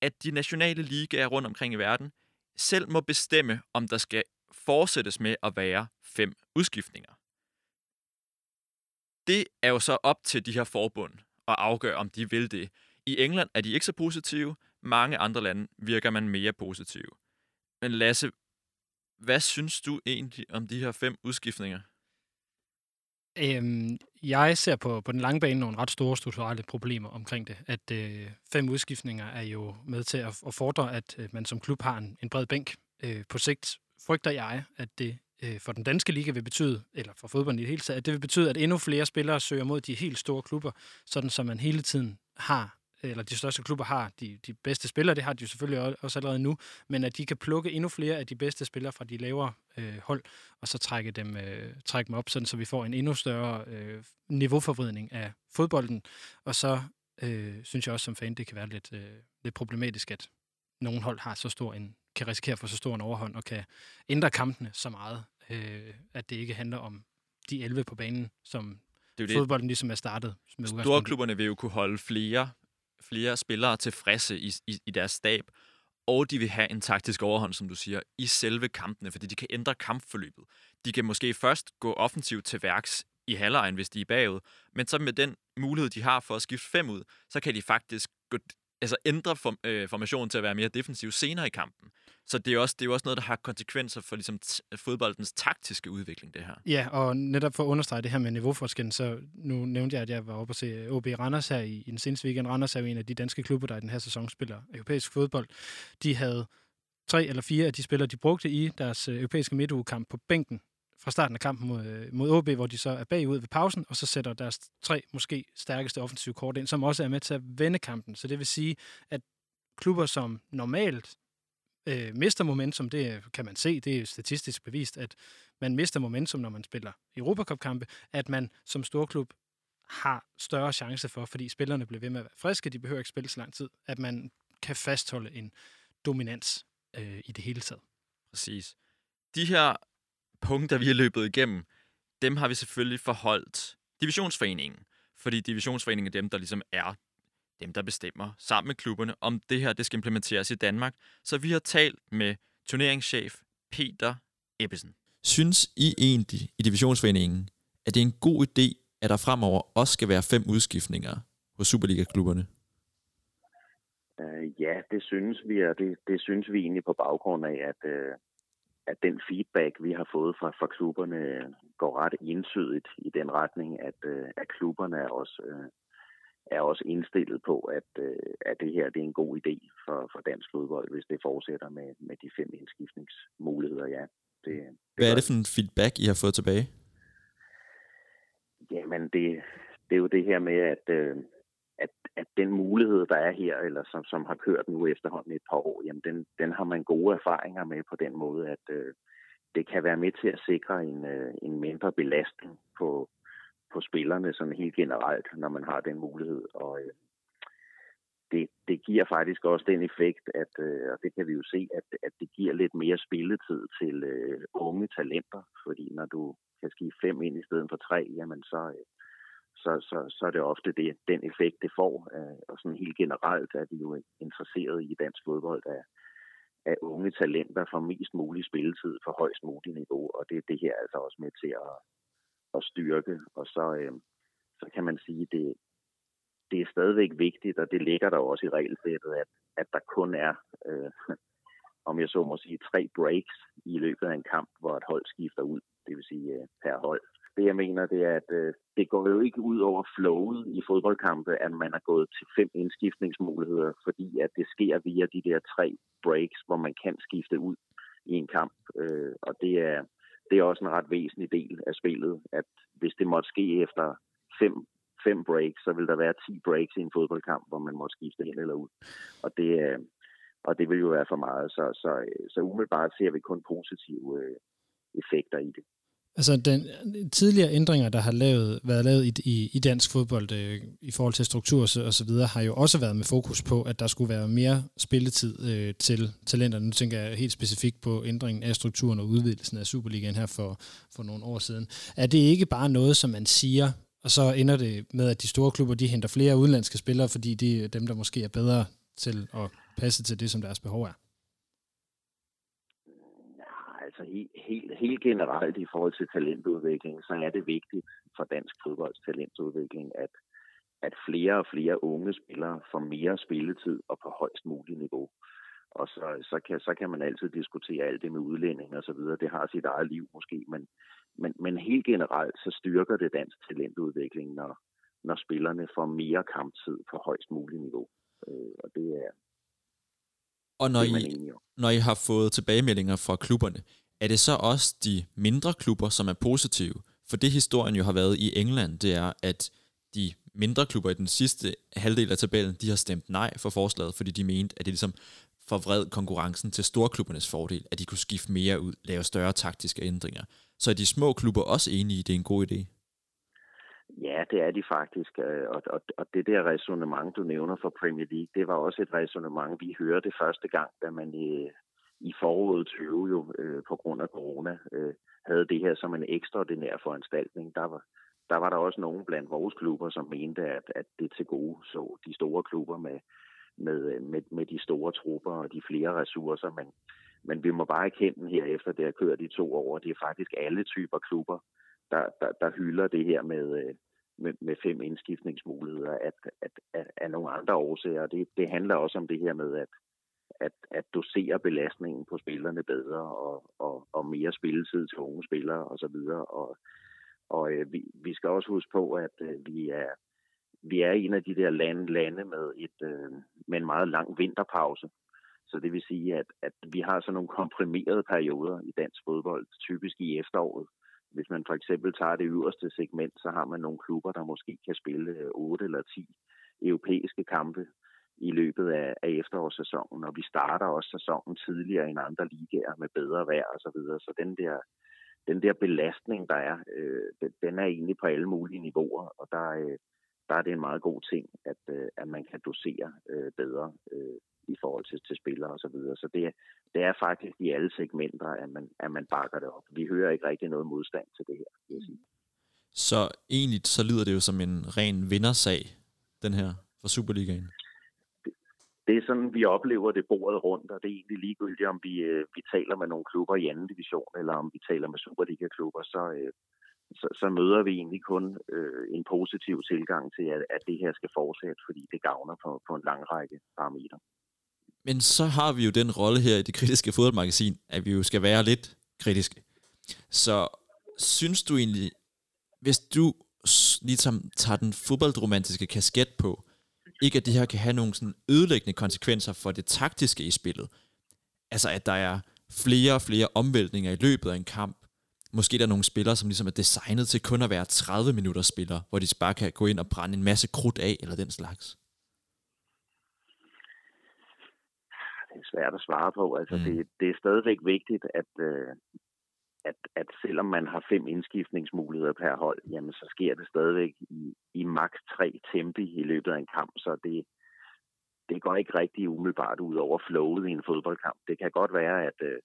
at de nationale ligaer rundt omkring i verden selv må bestemme, om der skal fortsættes med at være fem udskiftninger. Det er jo så op til de her forbund at afgøre, om de vil det. I England er de ikke så positive. Mange andre lande virker man mere positiv. Men Lasse, hvad synes du egentlig om de her fem udskiftninger? Øhm, jeg ser på, på den lange bane nogle ret store strukturelle problemer omkring det. At øh, fem udskiftninger er jo med til at, at fordre, at øh, man som klub har en, en bred bænk. Øh, på sigt frygter jeg, at det øh, for den danske liga vil betyde, eller for fodbolden i det hele taget, at det vil betyde, at endnu flere spillere søger mod de helt store klubber, sådan som man hele tiden har eller de største klubber har de, de bedste spillere, det har de jo selvfølgelig også allerede nu, men at de kan plukke endnu flere af de bedste spillere fra de lavere øh, hold, og så trække dem, øh, trække dem op, sådan så vi får en endnu større øh, niveauforvridning af fodbolden. Og så øh, synes jeg også som fan, det kan være lidt, øh, lidt problematisk, at nogle hold har så stor en, kan risikere for så stor en overhånd, og kan ændre kampene så meget, øh, at det ikke handler om de 11 på banen, som det er fodbolden ligesom er startet. Med Storklubberne vil jo kunne holde flere flere spillere tilfredse i, i, i deres stab, og de vil have en taktisk overhånd, som du siger, i selve kampene, fordi de kan ændre kampforløbet. De kan måske først gå offensivt til værks i halvlejen, hvis de er bagud, men så med den mulighed, de har for at skifte fem ud, så kan de faktisk gå altså ændre form, øh, formationen til at være mere defensiv senere i kampen. Så det er, også, det er jo også noget, der har konsekvenser for ligesom, fodboldens taktiske udvikling, det her. Ja, og netop for at understrege det her med niveauforskellen, så nu nævnte jeg, at jeg var oppe og se øh, OB Randers her i, i den seneste weekend. Randers er jo en af de danske klubber, der i den her sæson spiller europæisk fodbold. De havde tre eller fire af de spillere, de brugte i deres øh, europæiske midtugekamp på bænken fra starten af kampen mod, øh, mod OB, hvor de så er bagud ved pausen, og så sætter deres tre måske stærkeste offensive kort ind, som også er med til at vende kampen. Så det vil sige, at klubber, som normalt øh, mister momentum, det kan man se, det er statistisk bevist, at man mister momentum, når man spiller Europacup-kampe, at man som storklub har større chance for, fordi spillerne bliver ved med at være friske, de behøver ikke spille så lang tid, at man kan fastholde en dominans øh, i det hele taget. Præcis. De her punkter, vi har løbet igennem, dem har vi selvfølgelig forholdt divisionsforeningen. Fordi divisionsforeningen er dem, der ligesom er dem, der bestemmer sammen med klubberne, om det her det skal implementeres i Danmark. Så vi har talt med turneringschef Peter Ebbesen. Synes I egentlig i divisionsforeningen, at det er en god idé, at der fremover også skal være fem udskiftninger hos Superliga-klubberne? Uh, ja, det synes vi, og det, det synes vi egentlig på baggrund af, at, uh, at den feedback, vi har fået fra, fra klubberne, går ret entydigt i den retning, at, uh, at klubberne er også uh, er også indstillet på, at, øh, at det her det er en god idé for, for dansk fodbold, hvis det fortsætter med, med de fem indskiftningsmuligheder, ja. Det, det Hvad er det for en feedback, I har fået tilbage? Jamen, det, det er jo det her med, at, øh, at, at den mulighed, der er her, eller som, som har kørt nu efterhånden et par år, jamen den, den har man gode erfaringer med på den måde, at øh, det kan være med til at sikre en, øh, en mindre belastning på, på spillerne sådan helt generelt, når man har den mulighed. Og øh, det, det giver faktisk også den effekt, at, øh, og det kan vi jo se, at, at det giver lidt mere spilletid til øh, unge talenter, fordi når du kan skifte fem ind i stedet for tre, jamen så, øh, så, så, så er det ofte det, den effekt, det får. Øh, og sådan helt generelt er vi jo interesseret i dansk fodbold, at, at unge talenter får mest mulig spilletid for højst mulig niveau, og det er det her altså også med til at, og styrke. Og så, øh, så kan man sige, det, det er stadigvæk vigtigt, og det ligger der også i regelsættet, at, at der kun er, øh, om jeg så må sige, tre breaks i løbet af en kamp, hvor et hold skifter ud, det vil sige øh, per hold. Det jeg mener, det er, at øh, det går jo ikke ud over flowet i fodboldkampe, at man er gået til fem indskiftningsmuligheder, fordi at det sker via de der tre breaks, hvor man kan skifte ud i en kamp. Øh, og det er, det er også en ret væsentlig del af spillet, at hvis det måtte ske efter fem, fem breaks, så vil der være 10 breaks i en fodboldkamp, hvor man må skifte ind eller ud. Og det, øh, og det vil jo være for meget. Så, så, øh, så umiddelbart ser vi kun positive øh, effekter i det. Altså den tidligere ændringer, der har lavet, været lavet i, i, i dansk fodbold øh, i forhold til struktur og så videre, har jo også været med fokus på, at der skulle være mere spilletid øh, til talenterne. Nu tænker jeg helt specifikt på ændringen af strukturen og udvidelsen af Superligaen her for, for nogle år siden. Er det ikke bare noget, som man siger, og så ender det med, at de store klubber, de henter flere udenlandske spillere, fordi det er dem, der måske er bedre til at passe til det, som deres behov er? Altså helt, helt, helt generelt i forhold til talentudvikling, så er det vigtigt for dansk fodbolds talentudvikling, at, at flere og flere unge spillere får mere spilletid og på højst muligt niveau. Og så, så, kan, så kan man altid diskutere alt det med udlænding og så videre. Det har sit eget liv måske, men, men, men helt generelt så styrker det dansk talentudvikling, når, når spillerne får mere kamptid på højst muligt niveau. Øh, og det er, Og når I, når I har fået tilbagemeldinger fra klubberne, er det så også de mindre klubber, som er positive? For det historien jo har været i England, det er, at de mindre klubber i den sidste halvdel af tabellen, de har stemt nej for forslaget, fordi de mente, at det ligesom forvred konkurrencen til storklubbernes fordel, at de kunne skifte mere ud, lave større taktiske ændringer. Så er de små klubber også enige i, at det er en god idé? Ja, det er de faktisk. Øh, og, og, og det der resonemang, du nævner for Premier League, det var også et resonemang, vi hørte første gang, da man øh, i, i foråret 20 jo øh, på grund af corona øh, havde det her som en ekstraordinær foranstaltning. Der var, der var der også nogen blandt vores klubber, som mente, at, at det til gode så de store klubber med, med, med, med de store trupper og de flere ressourcer. Men, men vi må bare erkende her efter det har kørt i to år, det er faktisk alle typer klubber, der, der, der hylder det her med, øh, med, med fem indskiftningsmuligheder at, at, at, af nogle andre årsager. Det, det handler også om det her med at, at, at dosere belastningen på spillerne bedre og, og, og mere spilletid til unge spillere osv. Og, og øh, vi, vi skal også huske på, at øh, vi er vi er en af de der lande, lande med, et, øh, med en meget lang vinterpause. Så det vil sige, at, at vi har sådan nogle komprimerede perioder i dansk fodbold, typisk i efteråret. Hvis man for eksempel tager det øverste segment, så har man nogle klubber, der måske kan spille øh, 8 eller 10 europæiske kampe i løbet af, af efterårssæsonen, og vi starter også sæsonen tidligere end andre ligaer med bedre vejr og så videre. Så den der, den der belastning, der er, øh, den, den er egentlig på alle mulige niveauer, og der, øh, der er det en meget god ting, at, øh, at man kan dosere øh, bedre øh, i forhold til, til spillere og så videre. Så det, det er faktisk i alle segmenter, at man, at man bakker det op. Vi hører ikke rigtig noget modstand til det her, vil jeg sige. Så egentlig så lyder det jo som en ren vindersag, den her for Superligaen det er sådan, vi oplever det bordet rundt, og det er egentlig ligegyldigt, om vi, øh, vi taler med nogle klubber i anden division, eller om vi taler med Superliga-klubber, så, øh, så, så møder vi egentlig kun øh, en positiv tilgang til, at, at det her skal fortsætte, fordi det gavner på, på en lang række parametre. Men så har vi jo den rolle her i det kritiske fodboldmagasin, at vi jo skal være lidt kritiske. Så synes du egentlig, hvis du ligesom tager den fodboldromantiske kasket på, ikke at det her kan have nogle sådan ødelæggende konsekvenser for det taktiske i spillet. Altså at der er flere og flere omvæltninger i løbet af en kamp. Måske der er nogle spillere, som ligesom er designet til kun at være 30 minutter spillere, hvor de bare kan gå ind og brænde en masse krudt af, eller den slags. Det er svært at svare på. Altså, Mm. mm. det, det er stadigvæk vigtigt, at, øh, at, at selvom man har fem indskiftningsmuligheder per hold, jamen så sker det stadigvæk i, i maks tre tempi i løbet af en kamp, så det, det går ikke rigtig umiddelbart ud over flowet i en fodboldkamp. Det kan godt være, at, øh,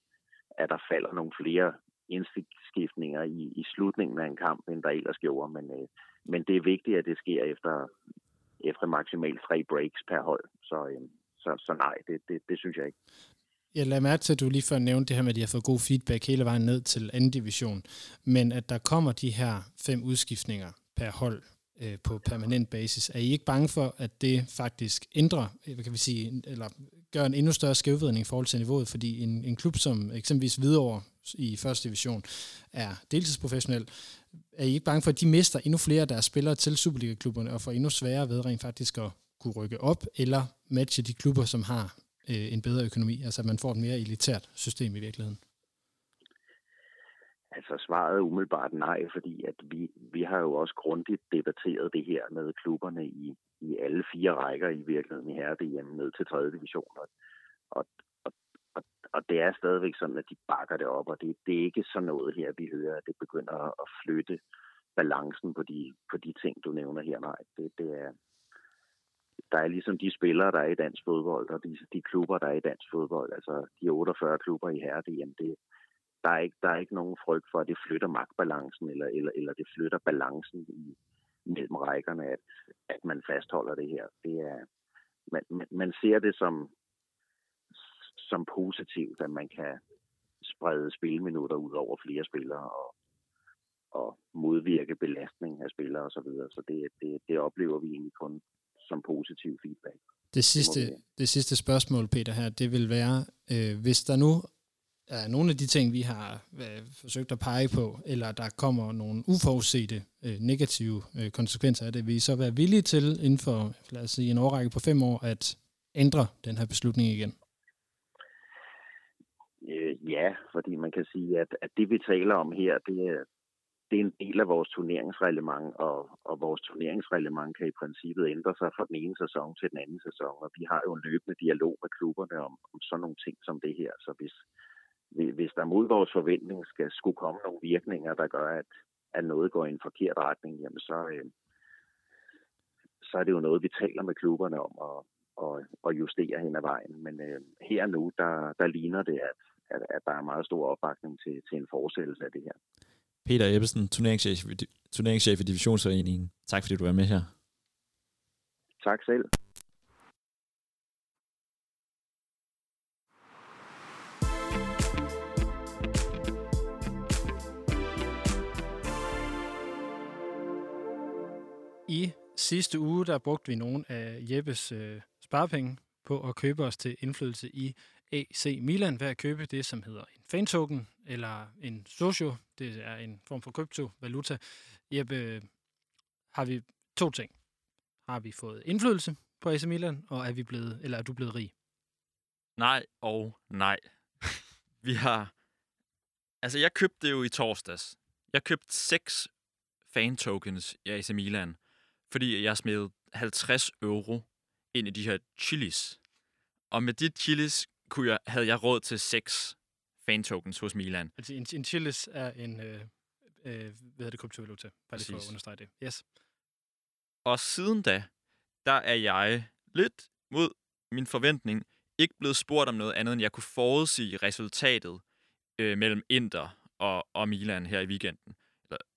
at der falder nogle flere indskiftninger i, i slutningen af en kamp, end der ellers gjorde, men, øh, men det er vigtigt, at det sker efter, efter maksimalt tre breaks per hold. Så, øh, så, så nej, det, det, det synes jeg ikke. Jeg lader mærke til, at du lige før nævnte det her med, at de har fået god feedback hele vejen ned til anden division, men at der kommer de her fem udskiftninger per hold øh, på permanent basis. Er I ikke bange for, at det faktisk ændrer, øh, hvad kan vi sige, eller gør en endnu større skævvridning i forhold til niveauet? Fordi en, en klub som eksempelvis Hvidovre i første division er deltidsprofessionel. Er I ikke bange for, at de mister endnu flere af deres spillere til Superliga-klubberne og får endnu sværere ved rent faktisk at kunne rykke op eller matche de klubber, som har øh, en bedre økonomi? Altså at man får et mere elitært system i virkeligheden. Altså svaret er umiddelbart nej, fordi at vi, vi har jo også grundigt debatteret det her med klubberne i, i alle fire rækker i virkeligheden i herre ned til 3. division. Og, og, og, og, og det er stadigvæk sådan, at de bakker det op, og det, det er ikke sådan noget her, vi hører, at det begynder at flytte balancen på de, på de ting, du nævner her. Nej, det, det er, der er ligesom de spillere, der er i dansk fodbold, og de, de klubber, der er i dansk fodbold, altså de 48 klubber i herre det, det, der er, ikke, der er ikke nogen frygt for, at det flytter magtbalancen, eller, eller, eller det flytter balancen i, mellem rækkerne, at, at man fastholder det her. Det er, man, man, man ser det som, som positivt, at man kan sprede spilminutter ud over flere spillere, og, og modvirke belastning af spillere osv. Så, videre. så det, det, det oplever vi egentlig kun som positiv feedback. Det sidste, det, det sidste spørgsmål, Peter, her, det vil være, øh, hvis der nu er nogle af de ting, vi har øh, forsøgt at pege på, eller der kommer nogle uforudsete øh, negative øh, konsekvenser af det, vil I så være villige til inden for, lad os sige, en årrække på fem år, at ændre den her beslutning igen? Øh, ja, fordi man kan sige, at, at det vi taler om her, det er, det er en del af vores turneringsreglement, og, og vores turneringsreglement kan i princippet ændre sig fra den ene sæson til den anden sæson, og vi har jo en løbende dialog med klubberne om, om sådan nogle ting som det her, så hvis, hvis der mod vores forventning skal skulle komme nogle virkninger, der gør, at, at noget går i en forkert retning, jamen så, øh, så er det jo noget, vi taler med klubberne om at, og, og justere hen ad vejen. Men øh, her nu, der, der ligner det, at, at, at der er meget stor opbakning til, til en fortsættelse af det her. Peter Ebbesen, turneringschef, turneringschef i Divisionsforeningen. Tak fordi du var med her. Tak selv. I sidste uge, der brugte vi nogle af Jeppes øh, sparepenge på at købe os til indflydelse i AC Milan ved at købe det, som hedder en fantoken eller en socio. Det er en form for kryptovaluta. Jeppe, har vi to ting. Har vi fået indflydelse på AC Milan, og er vi blevet, eller er du blevet rig? Nej og nej. vi har... Altså, jeg købte det jo i torsdags. Jeg købte seks fan-tokens i AC Milan fordi jeg smed 50 euro ind i de her chilis. Og med de chilis kunne jeg, havde jeg råd til seks fan-tokens hos Milan. Altså en, en chilis er en, øh, øh, hvad hedder det, kryptovaluta? Bare lige for at understrege det. Yes. Og siden da, der er jeg lidt mod min forventning ikke blevet spurgt om noget andet, end jeg kunne forudsige resultatet øh, mellem Inter og, og Milan her i weekenden.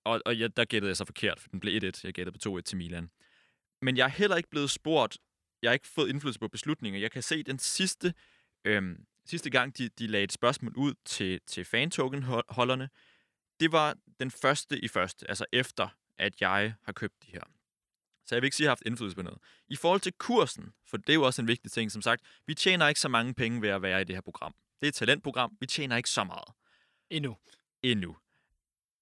Og, og ja, der gættede jeg så forkert, for den blev 1-1. Jeg gættede på 2-1 til Milan. Men jeg er heller ikke blevet spurgt. Jeg har ikke fået indflydelse på beslutninger. Jeg kan se den sidste, øhm, sidste gang, de, de lagde et spørgsmål ud til, til fantoken-holderne. Det var den første i første, altså efter, at jeg har købt de her. Så jeg vil ikke sige, at jeg har haft indflydelse på noget. I forhold til kursen, for det er jo også en vigtig ting, som sagt, vi tjener ikke så mange penge ved at være i det her program. Det er et talentprogram. Vi tjener ikke så meget. Endnu. Endnu.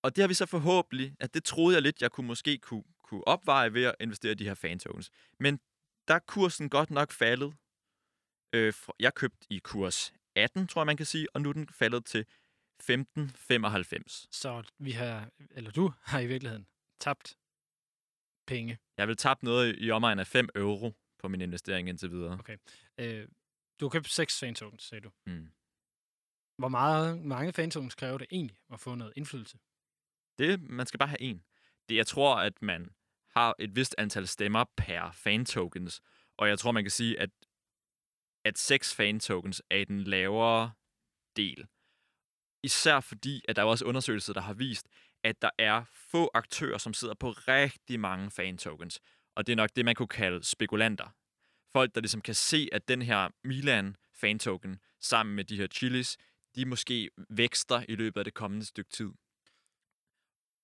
Og det har vi så forhåbentlig, at det troede jeg lidt, jeg kunne måske kunne, kunne opveje ved at investere i de her fantokens. Men der er kursen godt nok faldet. Øh, jeg købte i kurs 18, tror jeg man kan sige, og nu er den faldet til 15,95. Så vi har, eller du har i virkeligheden tabt penge. Jeg vil tabe noget i omegn af 5 euro på min investering indtil videre. Okay. Øh, du har købt 6 fantokens, sagde du. Mm. Hvor meget, mange fantokens kræver det egentlig at få noget indflydelse? Det, man skal bare have en. Det, jeg tror, at man har et vist antal stemmer per fan-tokens, og jeg tror, man kan sige, at, at 6 fan-tokens er i den lavere del. Især fordi, at der er også undersøgelser, der har vist, at der er få aktører, som sidder på rigtig mange fan-tokens. Og det er nok det, man kunne kalde spekulanter. Folk, der ligesom kan se, at den her Milan fan-token sammen med de her chilis, de måske vækster i løbet af det kommende stykke tid.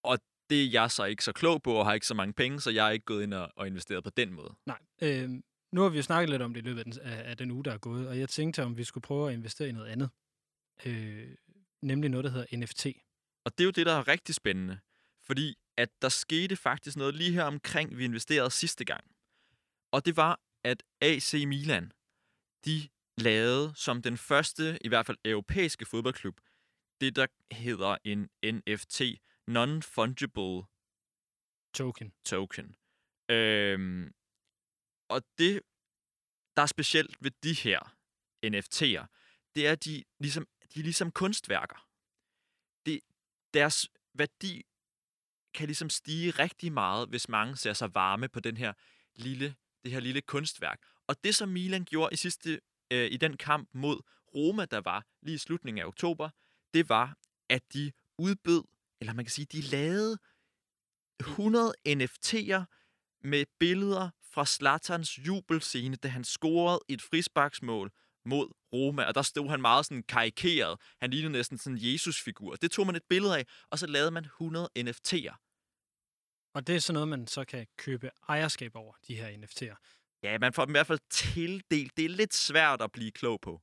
Og det er jeg så ikke så klog på, og har ikke så mange penge, så jeg er ikke gået ind og, og investeret på den måde. Nej. Øh, nu har vi jo snakket lidt om det i løbet af af den uge, der er gået, og jeg tænkte, om vi skulle prøve at investere i noget andet. Øh, nemlig noget, der hedder NFT. Og det er jo det, der er rigtig spændende. Fordi at der skete faktisk noget lige her omkring, vi investerede sidste gang. Og det var, at AC Milan, de lavede som den første, i hvert fald europæiske fodboldklub, det der hedder en NFT, non-fungible token. token. Øhm, og det, der er specielt ved de her NFT'er, det er, at de, ligesom, de er ligesom kunstværker. Det, deres værdi kan ligesom stige rigtig meget, hvis mange ser sig varme på den her lille, det her lille kunstværk. Og det, som Milan gjorde i sidste øh, i den kamp mod Roma, der var lige i slutningen af oktober, det var, at de udbød eller man kan sige, de lavede 100 NFT'er med billeder fra Slatterns jubelscene, da han scorede et frisbaksmål mod Roma, og der stod han meget sådan karikeret. Han lignede næsten sådan en Jesus-figur. Det tog man et billede af, og så lavede man 100 NFT'er. Og det er sådan noget, man så kan købe ejerskab over, de her NFT'er. Ja, man får dem i hvert fald tildelt. Det er lidt svært at blive klog på.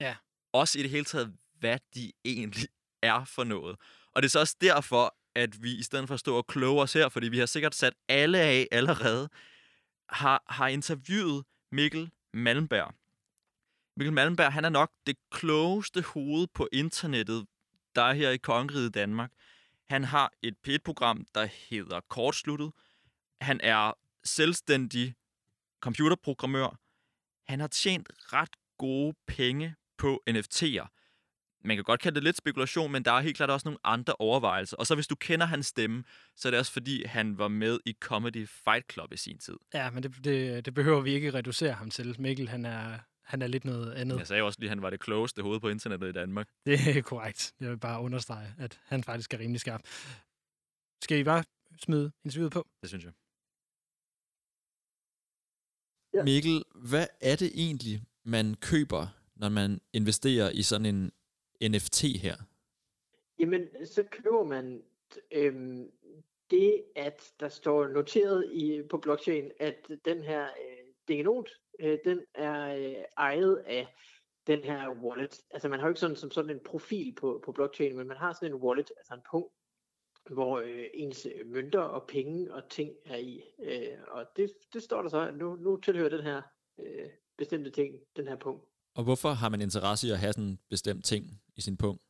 Ja. Også i det hele taget, hvad de egentlig er for noget. Og det er så også derfor, at vi i stedet for at stå og kloge os her, fordi vi har sikkert sat alle af allerede, har, har interviewet Mikkel Malmberg. Mikkel Malmberg, han er nok det klogeste hoved på internettet, der er her i Kongeriget Danmark. Han har et P1-program, der hedder Kortsluttet. Han er selvstændig computerprogrammør. Han har tjent ret gode penge på NFT'er. Man kan godt kalde det lidt spekulation, men der er helt klart også nogle andre overvejelser. Og så hvis du kender hans stemme, så er det også fordi, han var med i Comedy Fight Club i sin tid. Ja, men det, det, det behøver vi ikke reducere ham til. Mikkel, han er, han er lidt noget andet. Jeg sagde også lige, at han var det klogeste hoved på internettet i Danmark. Det er korrekt. Jeg vil bare understrege, at han faktisk er rimelig skarp. Skal I bare smide interviewet på? Det synes jeg. Ja. Mikkel, hvad er det egentlig, man køber, når man investerer i sådan en NFT her? Jamen, så køber man øhm, det, at der står noteret i, på blockchain, at den her øh, dingenot, øh, den er øh, ejet af den her wallet. Altså man har jo ikke sådan som sådan en profil på, på blockchain, men man har sådan en wallet, altså en punkt, hvor øh, ens mønter og penge og ting er i. Øh, og det, det står der så, at nu, nu tilhører den her øh, bestemte ting, den her punkt. Og hvorfor har man interesse i at have sådan en bestemt ting i sin punkt?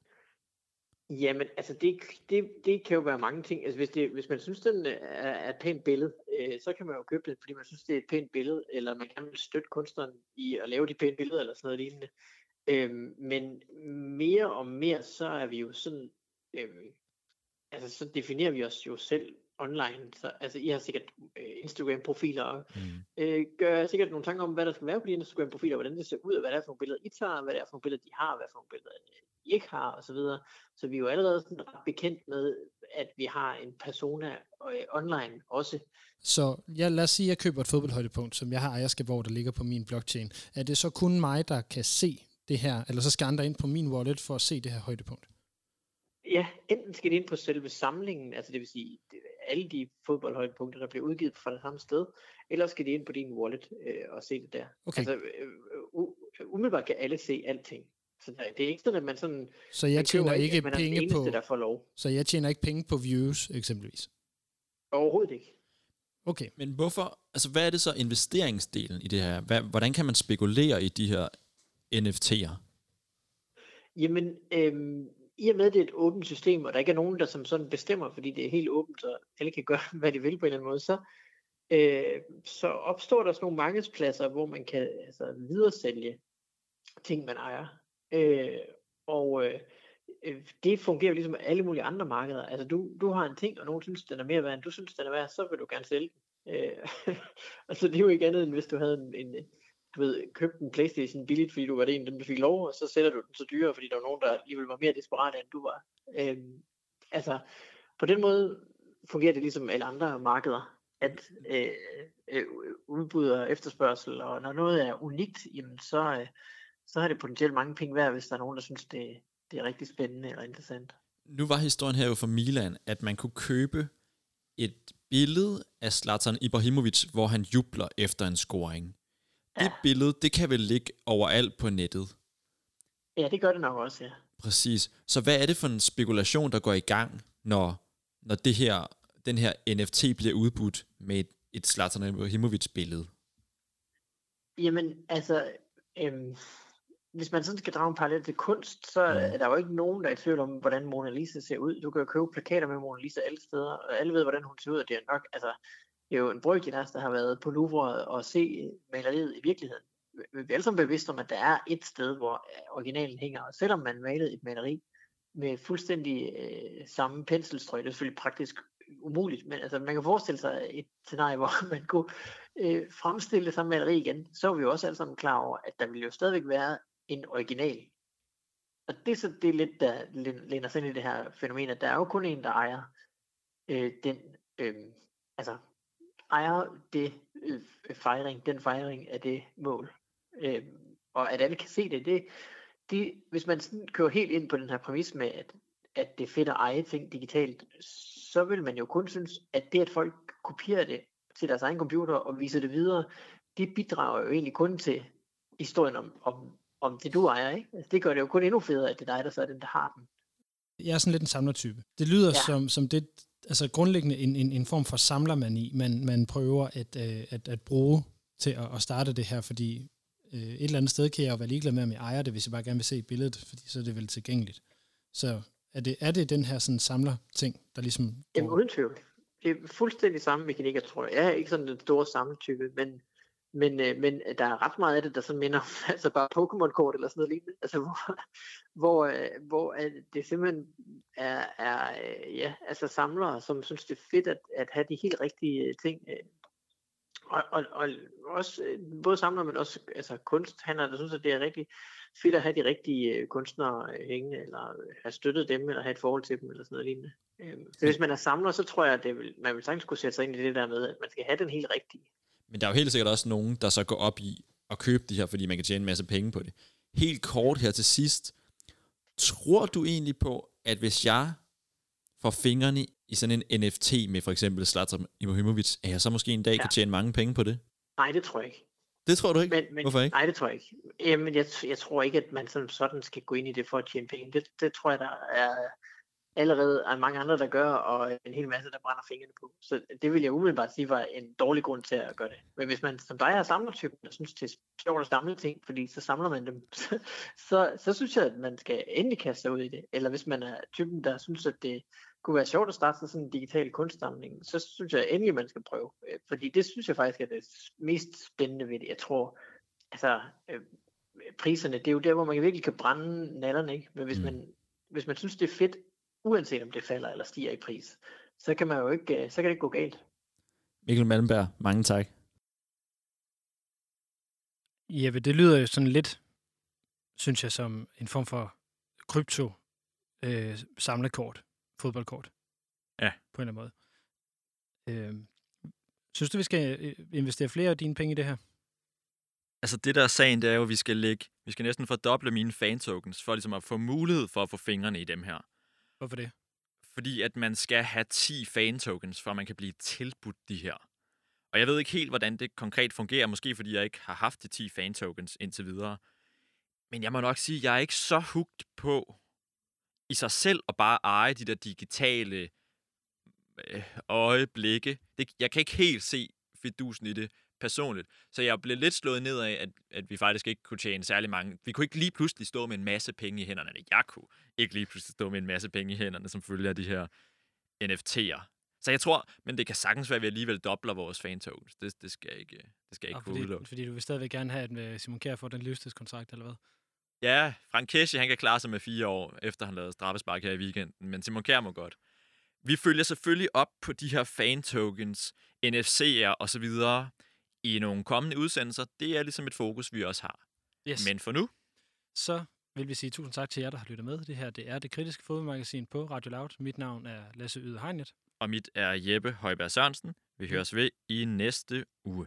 Jamen, altså det, det, det kan jo være mange ting. Altså hvis, det, hvis man synes, den er, er et pænt billede, øh, så kan man jo købe den, fordi man synes, det er et pænt billede, eller man kan støtte kunstneren i at lave de pæne billeder, eller sådan noget lignende. Øh, men mere og mere, så er vi jo sådan, øh, altså så definerer vi os jo selv online. Så, altså, I har sikkert øh, Instagram-profiler, og mm. øh, gør sikkert nogle tanker om, hvad der skal være på de Instagram-profiler, hvordan det ser ud, og hvad det er for nogle billeder, I tager, hvad det er for nogle billeder, de har, hvad for nogle billeder, I ikke har, og så videre. Så vi er jo allerede sådan ret bekendt med, at vi har en persona øh, online også. Så ja, lad os sige, at jeg køber et fodboldhøjdepunkt, som jeg har ejerskab over, der ligger på min blockchain. Er det så kun mig, der kan se det her, eller så skal andre ind på min wallet for at se det her højdepunkt? Ja, enten skal de ind på selve samlingen, altså det vil sige det, alle de fodboldhøjdepunkter, der bliver udgivet fra det samme sted, eller skal de ind på din wallet øh, og se det der. Okay. Altså, øh, u- umiddelbart kan alle se alting. Så det er ikke sådan, at man sådan... Så jeg tjener ikke den penge eneste, på... der får lov. Så jeg tjener ikke penge på views, eksempelvis? Overhovedet ikke. Okay. Men hvorfor, altså hvad er det så investeringsdelen i det her? Hvad, hvordan kan man spekulere i de her NFT'er? Jamen, øhm, i og med, at det er et åbent system, og der ikke er nogen, der som sådan bestemmer, fordi det er helt åbent, så alle kan gøre, hvad de vil på en eller anden måde, så, øh, så opstår der sådan nogle markedspladser, hvor man kan altså, videresælge ting, man ejer. Øh, og øh, øh det fungerer ligesom alle mulige andre markeder. Altså du, du har en ting, og nogen synes, den er mere værd, end du synes, den er værd, så vil du gerne sælge den. Øh, altså det er jo ikke andet, end hvis du havde en, en du ved, købt en Playstation billigt, fordi du var det en af dem, der fik lov, og så sælger du den så dyrere, fordi der var nogen, der alligevel var mere desperat, end du var. Øh, altså, på den måde fungerer det ligesom alle andre markeder, at øh, øh, udbud og efterspørgsel, og når noget er unikt, jamen så, øh, så har det potentielt mange penge værd, hvis der er nogen, der synes, det, det er rigtig spændende eller interessant. Nu var historien her jo for Milan, at man kunne købe et billede af Zlatan Ibrahimovic, hvor han jubler efter en scoring. Det ja. billede, det kan vel ligge overalt på nettet. Ja, det gør det nok også, ja. Præcis. Så hvad er det for en spekulation, der går i gang, når, når det her, den her NFT bliver udbudt med et, et Zlatan Ibrahimovic-billede? Jamen, altså, øhm, hvis man sådan skal drage en parallel til kunst, så er der jo ikke nogen, der er i tvivl om, hvordan Mona Lisa ser ud. Du kan jo købe plakater med Mona Lisa alle steder, og alle ved, hvordan hun ser ud, og det er nok, altså, det er jo en brøkdel af os, der har været på Louvre og se maleriet i virkeligheden. Vi er alle sammen bevidste om, at der er et sted, hvor originalen hænger, og selvom man malede et maleri med fuldstændig øh, samme penselstrøg, det er selvfølgelig praktisk umuligt, men altså, man kan forestille sig et scenarie, hvor man kunne øh, fremstille det samme maleri igen, så er vi jo også alle sammen klar over, at der vil jo stadigvæk være en original. Og det er så det er lidt, der læner sig ind i det her fænomen, at der er jo kun en, der ejer øh, den, øh, altså ejer det øh, fejring, den fejring af det mål. Øh, og at alle kan se det, det, det hvis man sådan kører helt ind på den her præmis med, at, at det er fedt at eje ting digitalt, så vil man jo kun synes, at det, at folk kopierer det til deres egen computer og viser det videre, det bidrager jo egentlig kun til historien om, om, om det, du ejer. Ikke? Altså, det gør det jo kun endnu federe, at det er dig, der så er den, der har den. Jeg er sådan lidt en samlertype. Det lyder ja. Som, som det, altså grundlæggende en, en, en form for samlermani, man, man prøver at, øh, at, at bruge til at, at starte det her, fordi øh, et eller andet sted kan jeg jo være ligeglad med, om jeg ejer det, hvis jeg bare gerne vil se billedet, fordi så er det vel tilgængeligt. Så er det, er det den her sådan samler ting, der ligesom Jamen uden tvivl. Det er fuldstændig samme mekanik, jeg tror. Jeg er ikke sådan den store samletype, men, men, øh, men der er ret meget af det, der sådan minder om altså bare Pokémon-kort eller sådan noget lignende. Altså hvor, hvor, øh, hvor at det simpelthen er, er øh, ja, altså samlere, som synes, det er fedt at, at have de helt rigtige øh, ting. øh. Og, og, og også øh, både samlere, men også altså kunsthandlere, der synes, at det er rigtig fedt at have de rigtige øh, kunstnere øh, hængende, eller øh, have støttet dem, eller have et forhold til dem, eller sådan noget lignende. Øhm, Så hvis man er samler, så tror jeg, at det vil, man vil sagtens kunne sætte sig ind i det der med, at man skal have den helt rigtige. Men der er jo helt sikkert også nogen, der så går op i at købe de her, fordi man kan tjene en masse penge på det. Helt kort her til sidst. Tror du egentlig på, at hvis jeg får fingrene i sådan en NFT med for eksempel Zlatan Ibrahimovic, at jeg så måske en dag ja. kan tjene mange penge på det? Nej, det tror jeg ikke. Det tror du ikke? Men, men, Hvorfor ikke? Nej, det tror jeg ikke. Jamen, jeg, jeg tror ikke, at man sådan, sådan skal gå ind i det for at tjene penge. Det, det tror jeg, der er allerede er mange andre, der gør, og en hel masse, der brænder fingrene på. Så det vil jeg umiddelbart sige var en dårlig grund til at gøre det. Men hvis man som dig er samlertypen, der synes, det er sjovt at samle ting, fordi så samler man dem, så, så, så synes jeg, at man skal endelig kaste sig ud i det. Eller hvis man er typen, der synes, at det kunne være sjovt at starte sådan en digital kunstsamling, så synes jeg endelig, man skal prøve. Øh, Fordi det synes jeg faktisk er det mest spændende ved det. Jeg tror, altså, øh, priserne, det er jo der, hvor man virkelig kan brænde nallerne, ikke? Men hvis, Mm. man, hvis man synes, det er fedt, uanset om det falder eller stiger i pris, så kan man jo ikke, øh, så kan det ikke gå galt. Mikkel Malmberg, mange tak. Jeppe, det lyder jo sådan lidt, synes jeg, som en form for krypto øh, samlekort, fodboldkort. Ja. På en eller anden måde. Øh, synes du, vi skal øh, investere flere af dine penge i det her? Altså det der er sagen, det er jo, at vi skal lægge, vi skal næsten fordoble mine fan-tokens, for ligesom at få mulighed for at få fingrene i dem her. Hvorfor det? Fordi at man skal have 10 fan-tokens, for at man kan blive tilbudt de her. Og jeg ved ikke helt, hvordan det konkret fungerer, måske fordi jeg ikke har haft de 10 fan-tokens indtil videre. Men jeg må nok sige, at jeg er ikke så hugt på i sig selv at bare eje de der digitale øh, øjeblikke. Det, jeg kan ikke helt se fidusen i det personligt. Så jeg blev lidt slået ned af, at, at vi faktisk ikke kunne tjene særlig mange. Vi kunne ikke lige pludselig stå med en masse penge i hænderne. Jeg kunne ikke lige pludselig stå med en masse penge i hænderne, som følger af de her NFT'er. Så jeg tror, men det kan sagtens være, at vi alligevel dobler vores fan-tokens. Det, det skal jeg ikke, det skal jeg ikke Og kunne fordi, udelukke. fordi du vil stadigvæk gerne have, at øh, Simon Kjær får den livstidskontrakt, eller hvad? Ja, Frank Kesche, han kan klare sig med fire år, efter han lavede straffespark her i weekenden, men Simon Kjær må godt. Vi følger selvfølgelig op på de her fan-tokens, NFC'er og så videre i nogle kommende udsendelser. Det er ligesom et fokus, vi også har. Yes. Men for nu, Så vil vi sige tusind tak til jer, der har lyttet med. Det her det er det kritiske fodboldmagasin på Radio Loud. Mit navn er Lasse Yde Hegnet. og mit er Jeppe Højberg Sørensen. Vi høres ved i næste uge.